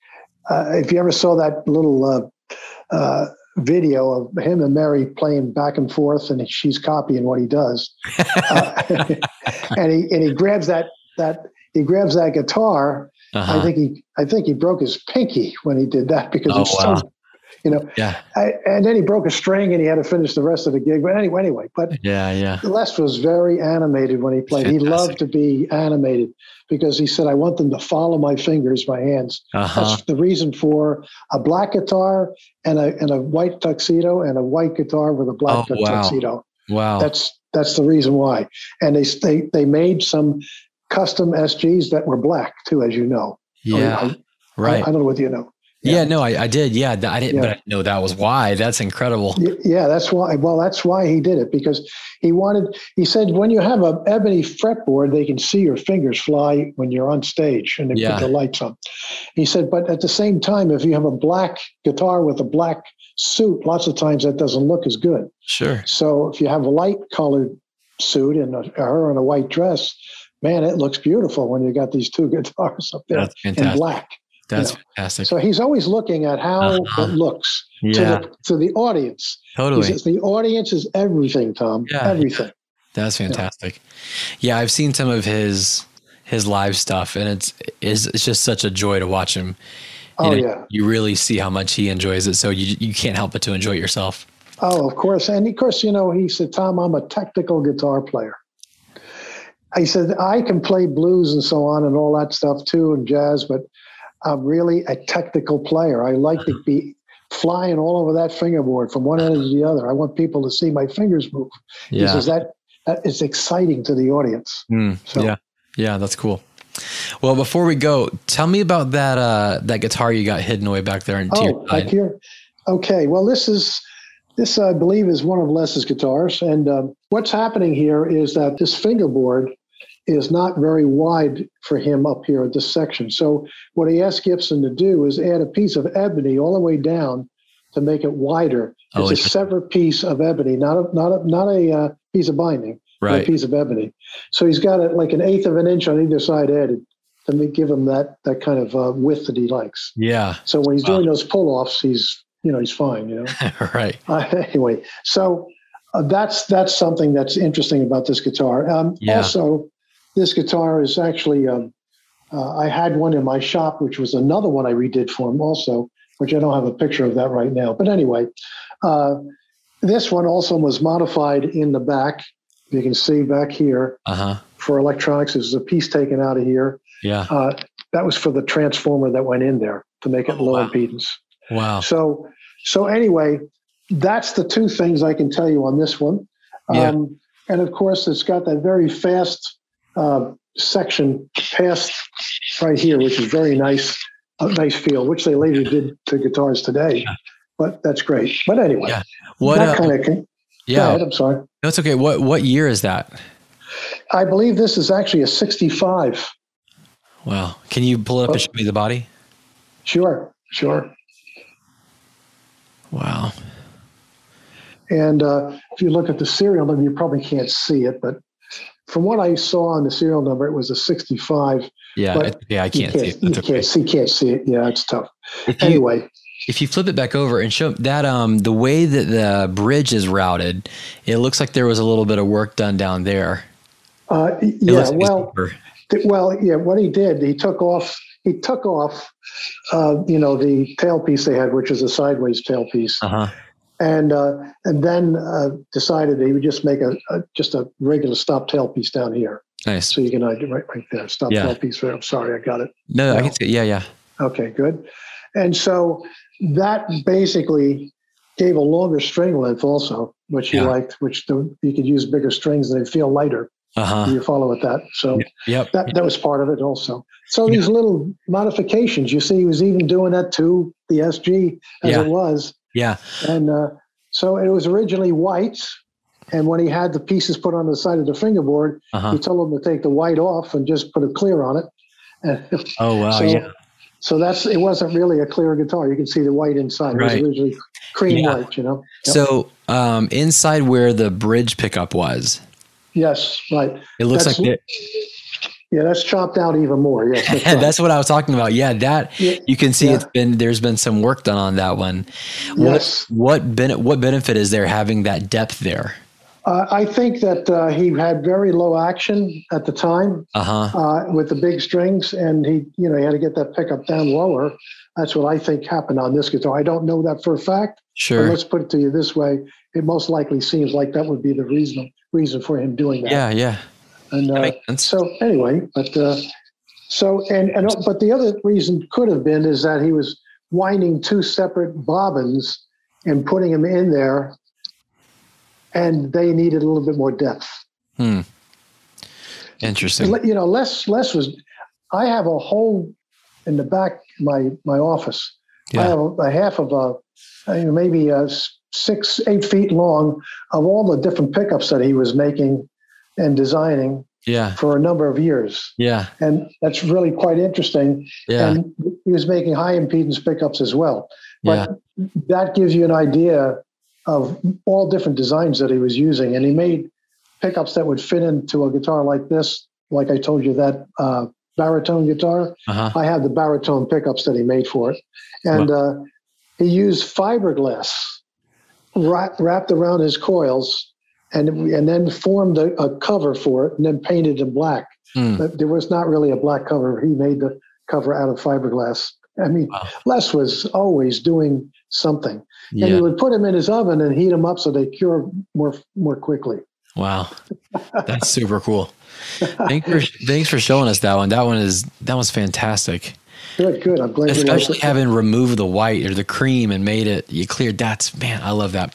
uh, if you ever saw that little uh, uh, video of him and Mary playing back and forth, and she's copying what he does, [LAUGHS] uh, [LAUGHS] and he and he grabs that that he grabs that guitar. uh-huh. I think he I think he broke his pinky when he did that because Oh, he's wow. so. You know, yeah. I, and then he broke a string and he had to finish the rest of the gig. But anyway, anyway, but Yeah. Yeah. Les was very animated when he played. He loved to be animated because he said, I want them to follow my fingers, my hands. Uh-huh. That's the reason for a black guitar and a, and a white tuxedo and a white guitar with a black Oh, tuxedo. Wow. That's that's the reason why. And they, they, they made some custom SGs that were black too, as you know. yeah. I, Right. I, don't know whether you know. Yeah, no, I, I did. Yeah, I didn't, yeah. but I know that was why. That's incredible. Yeah, that's why. Well, that's why he did it because he wanted. He said when you have a ebony fretboard, they can see your fingers fly when you're on stage and they yeah. put the lights on. He said, but at the same time, if you have a black guitar with a black suit, lots of times that doesn't look as good. Sure. So if you have a light colored suit and a, her in a white dress, man, it looks beautiful when you got these two [LAUGHS] guitars up there in black. That's you know? fantastic. So he's always looking at how uh-huh. it looks yeah. to, the, to the audience. Totally. Says, the audience is everything, Tom. Yeah, everything. Yeah. That's fantastic. Yeah. I've seen some of his his live stuff, and it's it's, it's just such a joy to watch him. You oh know, yeah. You really see how much he enjoys it, so you you can't help but to enjoy it yourself. Oh, of course, and of course, you know, he said, "Tom, I'm a technical guitar player." He said, "I can play blues and so on and all that stuff too, and jazz, but I'm really a technical player. I like to be flying all over that fingerboard from one end to the other. I want people to see my fingers move. Yeah. He that, that is exciting to the audience. Mm, so, yeah, yeah, that's cool. Well, before we go, tell me about that uh, that guitar you got hidden away back there in oh, back here. Okay, well, this is this I believe is one of Les's guitars, and uh, what's happening here is that this fingerboard is not very wide for him up here at this section. So what he asked Gibson to do is add a piece of ebony all the way down to make it wider. Oh, it's a separate piece of ebony, not a not a not a uh, piece of binding, right. a piece of ebony. So he's got it like an eighth of an inch on either side added to give him that that kind of uh, width that he likes. Yeah. So when he's wow. doing those pull offs, he's you know he's fine. You know. [LAUGHS] right. Uh, anyway, so. Uh, that's that's something that's interesting about this guitar. Um, yeah. Also, this guitar is actually, um, uh, I had one in my shop, which was another one I redid for him also, which I don't have a picture of that right now. But anyway, uh, this one also was modified in the back. You can see back here uh-huh. for electronics. There's a piece taken out of here. Yeah. Uh, that was for the transformer that went in there to make it oh, low wow. impedance. Wow. So, so anyway, that's the two things I can tell you on this one. Yeah. Um, and of course, it's got that very fast uh, section past right here, which is very nice, a nice feel, which they later did to guitars today. Yeah. But that's great. But anyway, yeah. what that uh, kind of yeah. Ahead, I'm sorry. No, it's okay. What what year is that? I believe this is actually a 65. Wow. Can you pull it up oh, and show me the body? Sure, sure. Wow. And uh, if you look at the serial number, you probably can't see it, but from what I saw on the serial number, it was a 65. Yeah, but yeah, I can't, can't see it. That's you okay. can't see, can't see it. Yeah, it's tough. If anyway, you, if you flip it back over and show that um the way that the bridge is routed, it looks like there was a little bit of work done down there. Uh, yeah, well, th- well, yeah. What he did, he took off. He took off, uh, you know, the tailpiece they had, which is a sideways tailpiece. Uh-huh and uh, and then uh, decided he would just make a, a, just a regular stop tail piece down here. Nice. So you can uh, right right there stop yeah. tail piece. I'm sorry, I got it. No, no. I can see. Yeah, yeah. Okay, good. And so that basically gave a longer string length also, which he yeah. liked, which the, you could use bigger strings and they feel lighter. Uh-huh. You follow with that. So yep. that, that was part of it also. So these little modifications, you see, he was even doing that to the SG as yeah. it was. Yeah. And uh, so it was originally white. And when he had the pieces put on the side of the fingerboard, uh-huh. he told him to take the white off and just put a clear on it. [LAUGHS] Oh wow! So, yeah. So that's it. Wasn't really a clear guitar. You can see the white inside. Right. It was originally cream yeah. white. You know. Yep. So um, inside where the bridge pickup was. Yes, right. It looks that's, like it, yeah, that's chopped out even more. Yes, that's, [LAUGHS] right. that's what I was talking about. Yeah, that yeah. you can see yeah. it's been there's been some work done on that one. Yes. What what, ben, what benefit is there having that depth there? Uh, I think that uh, he had very low action at the time uh-huh. uh, with the big strings, and he, you know, he had to get that pickup down lower. That's what I think happened on this guitar. I don't know that for a fact. Sure. let's put it to you this way: it most likely seems like that would be the reason reason for him doing that. Yeah, yeah. And uh, so anyway, but uh, so and and but the other reason could have been is that he was winding two separate bobbins and putting them in there, and they needed a little bit more depth. Hmm. Interesting. You know, Les Les was. I have a hole in the back my my office Yeah. I have a, a half of a uh, maybe a six, eight feet long of all the different pickups that he was making and designing Yeah. for a number of years. Yeah. And that's really quite interesting. Yeah. And he was making high impedance pickups as well. Yeah. But that gives you an idea of all different designs that he was using. And he made pickups that would fit into a guitar like this, like I told you, that uh, baritone guitar. Uh-huh. I have the baritone pickups that he made for it. And uh, he used fiberglass wrap, wrapped around his coils and, and then formed a, a cover for it and then painted in black. Hmm. But there was not really a black cover. He made the cover out of fiberglass. I mean, Wow. Les was always doing something. And he would put them in his oven and heat them up so they cure more more quickly. Wow. That's super cool. Thanks for thanks for showing us that one. That one is that was fantastic. Good, good. I'm glad you Especially having removed the white or the cream and made it you cleared. That's man, I love that.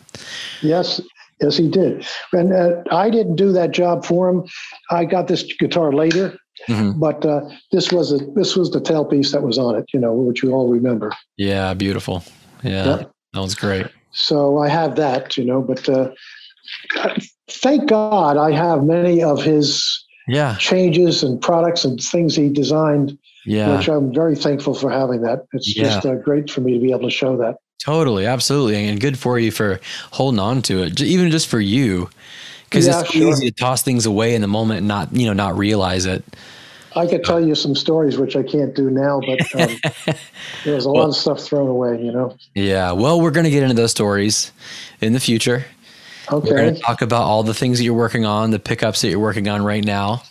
Yes, yes, he did. And uh, I didn't do that job for him. I got this guitar later, Mhm. but uh, this was a this was the tailpiece that was on it. You know, which you all remember. Yeah, beautiful. Yeah, Yep. that was great. So I have that. You know, but uh, thank God I have many of his Yeah, changes and products and things he designed, yeah, which I'm very thankful for having that. It's just uh, great for me to be able to show that. Totally, absolutely, and good for you for holding on to it, even just for you, because Yeah, it's sure. easy to toss things away in the moment and not you know not realize it. I could tell you some stories which I can't do now, but [LAUGHS] um, there's a lot of stuff thrown away. You know. Yeah, well, we're gonna get into those stories in the future. Okay. We're going to talk about all the things that you're working on, the pickups that you're working on right now.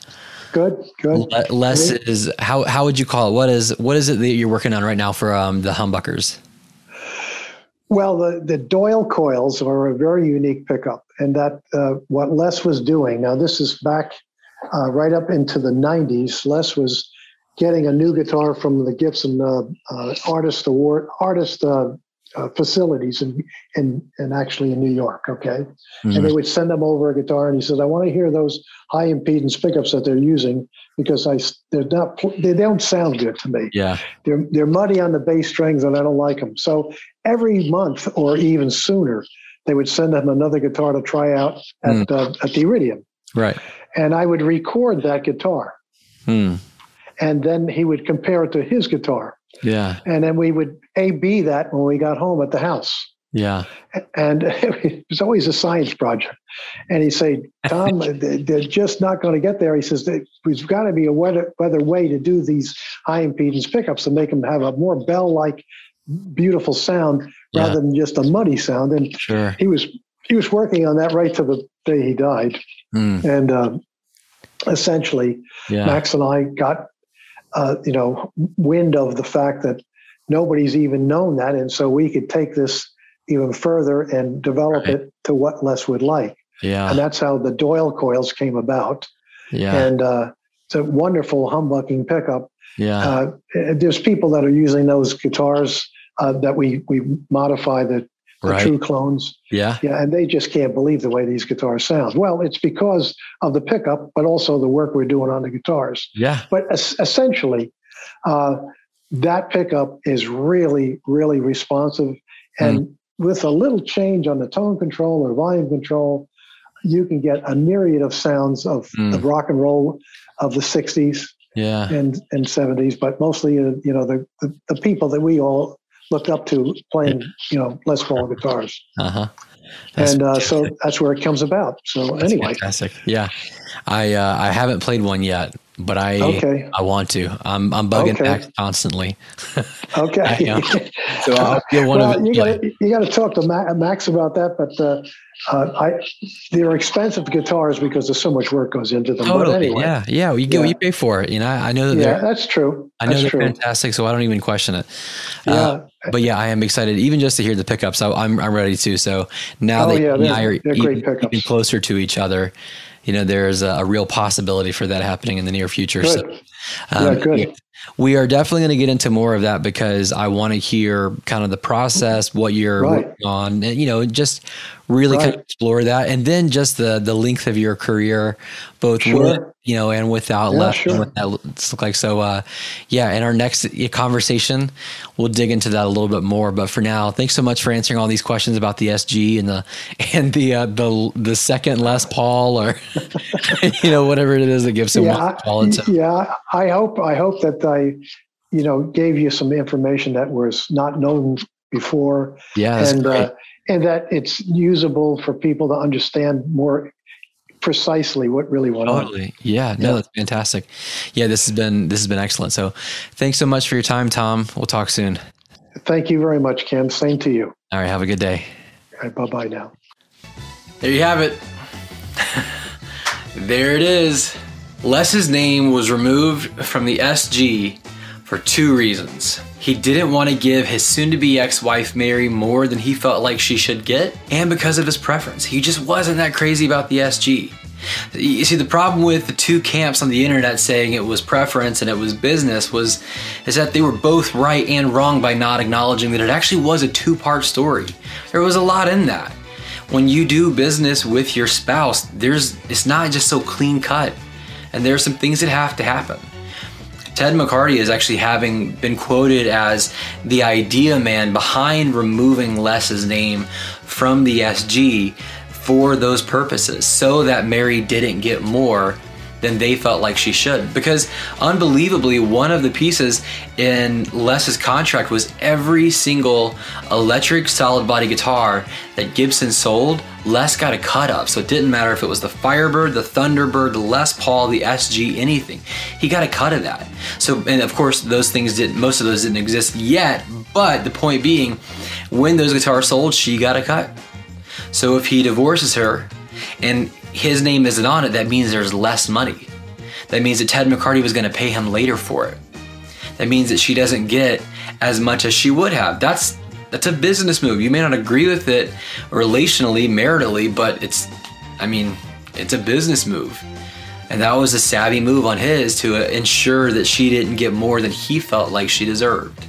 Good. Good. Le- Les is how how would you call it? What is what is it that you're working on right now for um, the humbuckers? Well, the, the Doyle coils are a very unique pickup, and that uh, what Les was doing. Now, this is back uh, right up into the '90s. Les was getting a new guitar from the Gibson uh, uh, Artist Award Artist uh, facilities in, in in actually in New York. Okay, and they would send him over a guitar, and he says, "I want to hear those high impedance pickups that they're using because I they're not they don't sound good to me." Yeah, they're they're muddy on the bass strings and I don't like them. So every month or even sooner, they would send him another guitar to try out at uh, at the Iridium, right. and I would record that guitar, Hmm. and then he would compare it to his guitar, Yeah, and then we would A B that when we got home at the house. yeah, And [LAUGHS] it was always a science project. And he'd say, Tom, [LAUGHS] they- they're just not going to get there. He says, there's got to be a weather, weather way to do these high impedance pickups to make them have a more bell like, beautiful sound Yeah. rather than just a muddy sound. And sure. he was he was working on that right to the day he died. Hmm. And uh, essentially, Yeah, Max and I got, uh, you know, wind of the fact that nobody's even known that, and so we could take this even further and develop Right. it to what Les would like, yeah, and that's how the Doyle coils came about. yeah, And uh, it's a wonderful humbucking pickup. yeah, Uh, there's people that are using those guitars uh, that we we modify the, the right. true clones. Yeah, Yeah, and they just can't believe the way these guitars sound. Well, it's because of the pickup, but also the work we're doing on the guitars. yeah, But es- essentially, uh, that pickup is really, really responsive. And with a little change on the tone control or volume control, you can get a myriad of sounds of Mm. the rock and roll of the 60s yeah, and, and 70s, but mostly, uh, you know, the, the, the people that we all looked up to playing, you know, Les Paul guitars. uh huh. and uh, so that's where it comes about. So anyway, fantastic. Yeah, I uh, I haven't played one yet, but I Okay. I want to. I'm I'm bugging Okay. Max constantly. [LAUGHS] okay. [LAUGHS] So I'll get one well, of you it. you got to talk to Max about that, but uh, uh, I they're expensive guitars because there's so much work goes into them. But Totally. anyway, Yeah. Yeah. You get what you pay for it. You know, I know that yeah, that's true. I know that's they're true. fantastic, so I don't even question it. Uh, Yeah. but yeah, I am excited even just to hear the pickups. I, I'm I'm ready to. So now Oh, that yeah, you and they're- I are they're great even, even closer to each other, you know, there's a, a real possibility for that happening in the near future. Good. So um, Yeah, good. we are definitely going to get into more of that because I want to hear kind of the process, what you're Right. working on, and you know, just really right. kind of explore that, and then just the the length of your career, both sure. with you know and without yeah, left, sure. what that looks like. So, uh, yeah, in our next conversation, we'll dig into that a little bit more. But for now, thanks so much for answering all these questions about the SG and the [LAUGHS] and the uh, the the second Les Paul or [LAUGHS] you know whatever it is that gives him yeah, yeah. I hope I hope that I you know gave you some information that was not known before. Yeah, and uh, and that it's usable for people to understand more precisely what really went totally. on. Yeah, no, yeah. that's fantastic. Yeah, this has been this has been excellent. So, thanks so much for your time, Tom. We'll talk soon. Thank you very much, Ken. Same to you. All right, have a good day. All right, bye bye now. There you have it. [LAUGHS] there it is. Les's name was removed from the SG for two reasons. He didn't want to give his soon to be ex wife Mary more than he felt like she should get, and because of his preference. He just wasn't that crazy about the SG. You see, the problem with the two camps on the internet saying it was preference and it was business was is that they were both right and wrong by not acknowledging that it actually was a two-part story. There was a lot in that. When you do business with your spouse, there's it's not just so clean cut. And there are some things that have to happen. Ted McCarty is actually having been quoted as the idea man behind removing Les's name from the SG for those purposes so that Mary didn't get more than they felt like she should. Because unbelievably, one of the pieces in Les's contract was every single electric solid body guitar that Gibson sold, Les got a cut up. So it didn't matter if it was the Firebird, the Thunderbird, the Les Paul, the SG, anything. He got a cut of that. So, and of course, those things didn't, most of those didn't exist yet. But the point being, when those guitars sold, she got a cut. So if he divorces her and his name isn't on it, that means there's less money. That means that Ted McCarty was going to pay him later for it. That means that she doesn't get as much as she would have. That's that's a business move. You may not agree with it relationally, maritally, but it's I mean, it's a business move. And that was a savvy move on his to ensure that she didn't get more than he felt like she deserved.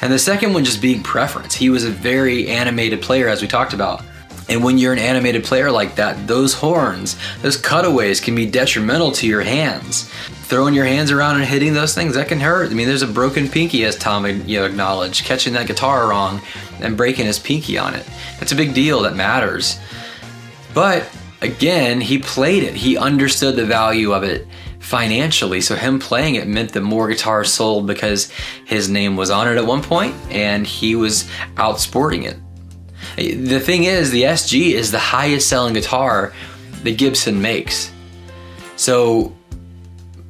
And the second one just being preference. He was a very animated player, as we talked about. And when you're an animated player like that, those horns, those cutaways can be detrimental to your hands. Throwing your hands around and hitting those things, that can hurt. I mean, there's a broken pinky, as Tom you know, acknowledged, catching that guitar wrong and breaking his pinky on it. That's a big deal that matters. But again, he played it. He understood the value of it financially. So him playing it meant that more guitars sold because his name was on it at one point and he was outsporting it. The thing is, the SG is the highest selling guitar that Gibson makes. So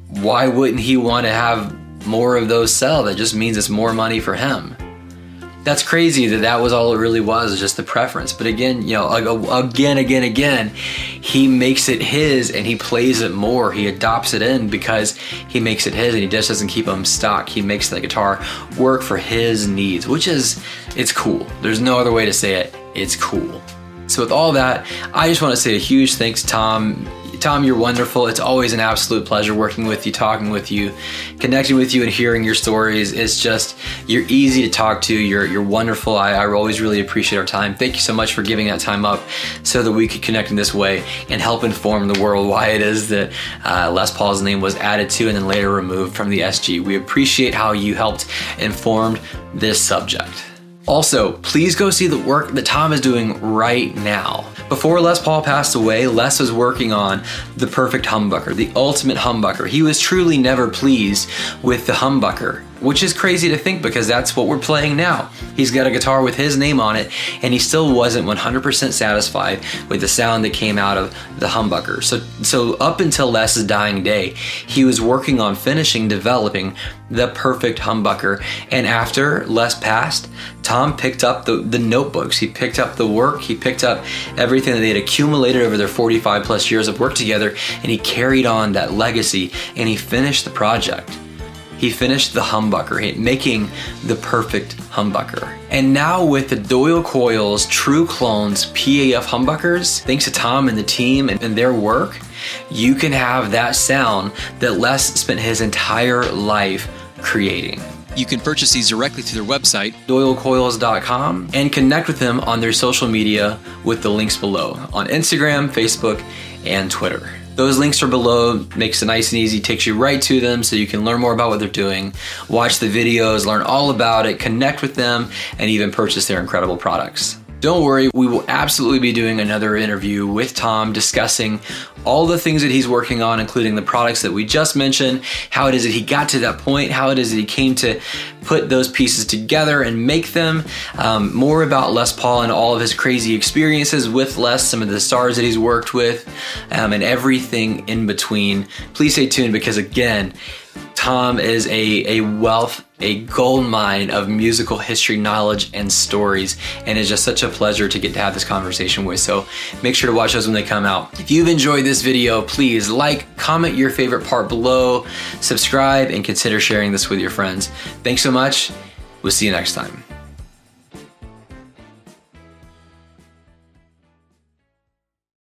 why wouldn't he want to have more of those sell? That just means it's more money for him that's crazy that that was all it really was, just the preference. But again, you know, again, again, again, he makes it his and he plays it more. He adopts it in because he makes it his and he just doesn't keep them stock. He makes the guitar work for his needs, which is, it's cool. There's no other way to say it. It's cool. So with all that, I just want to say a huge thanks, Tom. Tom, you're wonderful. It's always an absolute pleasure working with you, talking with you, connecting with you, and hearing your stories. It's just you're easy to talk to. You're you're wonderful. I, I always really appreciate our time. Thank you so much for giving that time up so that we could connect in this way and help inform the world why it is that uh, Les Paul's name was added to and then later removed from the SG. We appreciate how you helped inform this subject. Also, please go see the work that Tom is doing right now. Before Les Paul passed away, Les was working on the perfect humbucker, the ultimate humbucker. He was truly never pleased with the humbucker which is crazy to think because that's what we're playing now. He's got a guitar with his name on it, and he still wasn't 100% satisfied with the sound that came out of the humbucker. So, so up until Les's dying day, he was working on finishing developing the perfect humbucker. And after Les passed, Tom picked up the, the notebooks, he picked up the work, he picked up everything that they had accumulated over their 45 plus years of work together, and he carried on that legacy and he finished the project he finished the humbucker, making the perfect humbucker. And now with the Doyle Coils True Clones PAF humbuckers, thanks to Tom and the team and, and their work, you can have that sound that Les spent his entire life creating. You can purchase these directly through their website, doylecoils.com, and connect with them on their social media with the links below on Instagram, Facebook, and Twitter. Those links are below, makes it nice and easy, takes you right to them so you can learn more about what they're doing, watch the videos, learn all about it, connect with them, and even purchase their incredible products. Don't worry, we will absolutely be doing another interview with Tom discussing all the things that he's working on, including the products that we just mentioned, how it is that he got to that point, how it is that he came to put those pieces together and make them, um, more about Les Paul and all of his crazy experiences with Les, some of the stars that he's worked with, um, and everything in between. Please stay tuned because, again, Tom is a, a wealth, a gold mine of musical history knowledge and stories, and it's just such a pleasure to get to have this conversation with. So make sure to watch those when they come out. If you've enjoyed this video, please like, comment your favorite part below, subscribe, and consider sharing this with your friends. Thanks so much. We'll see you next time.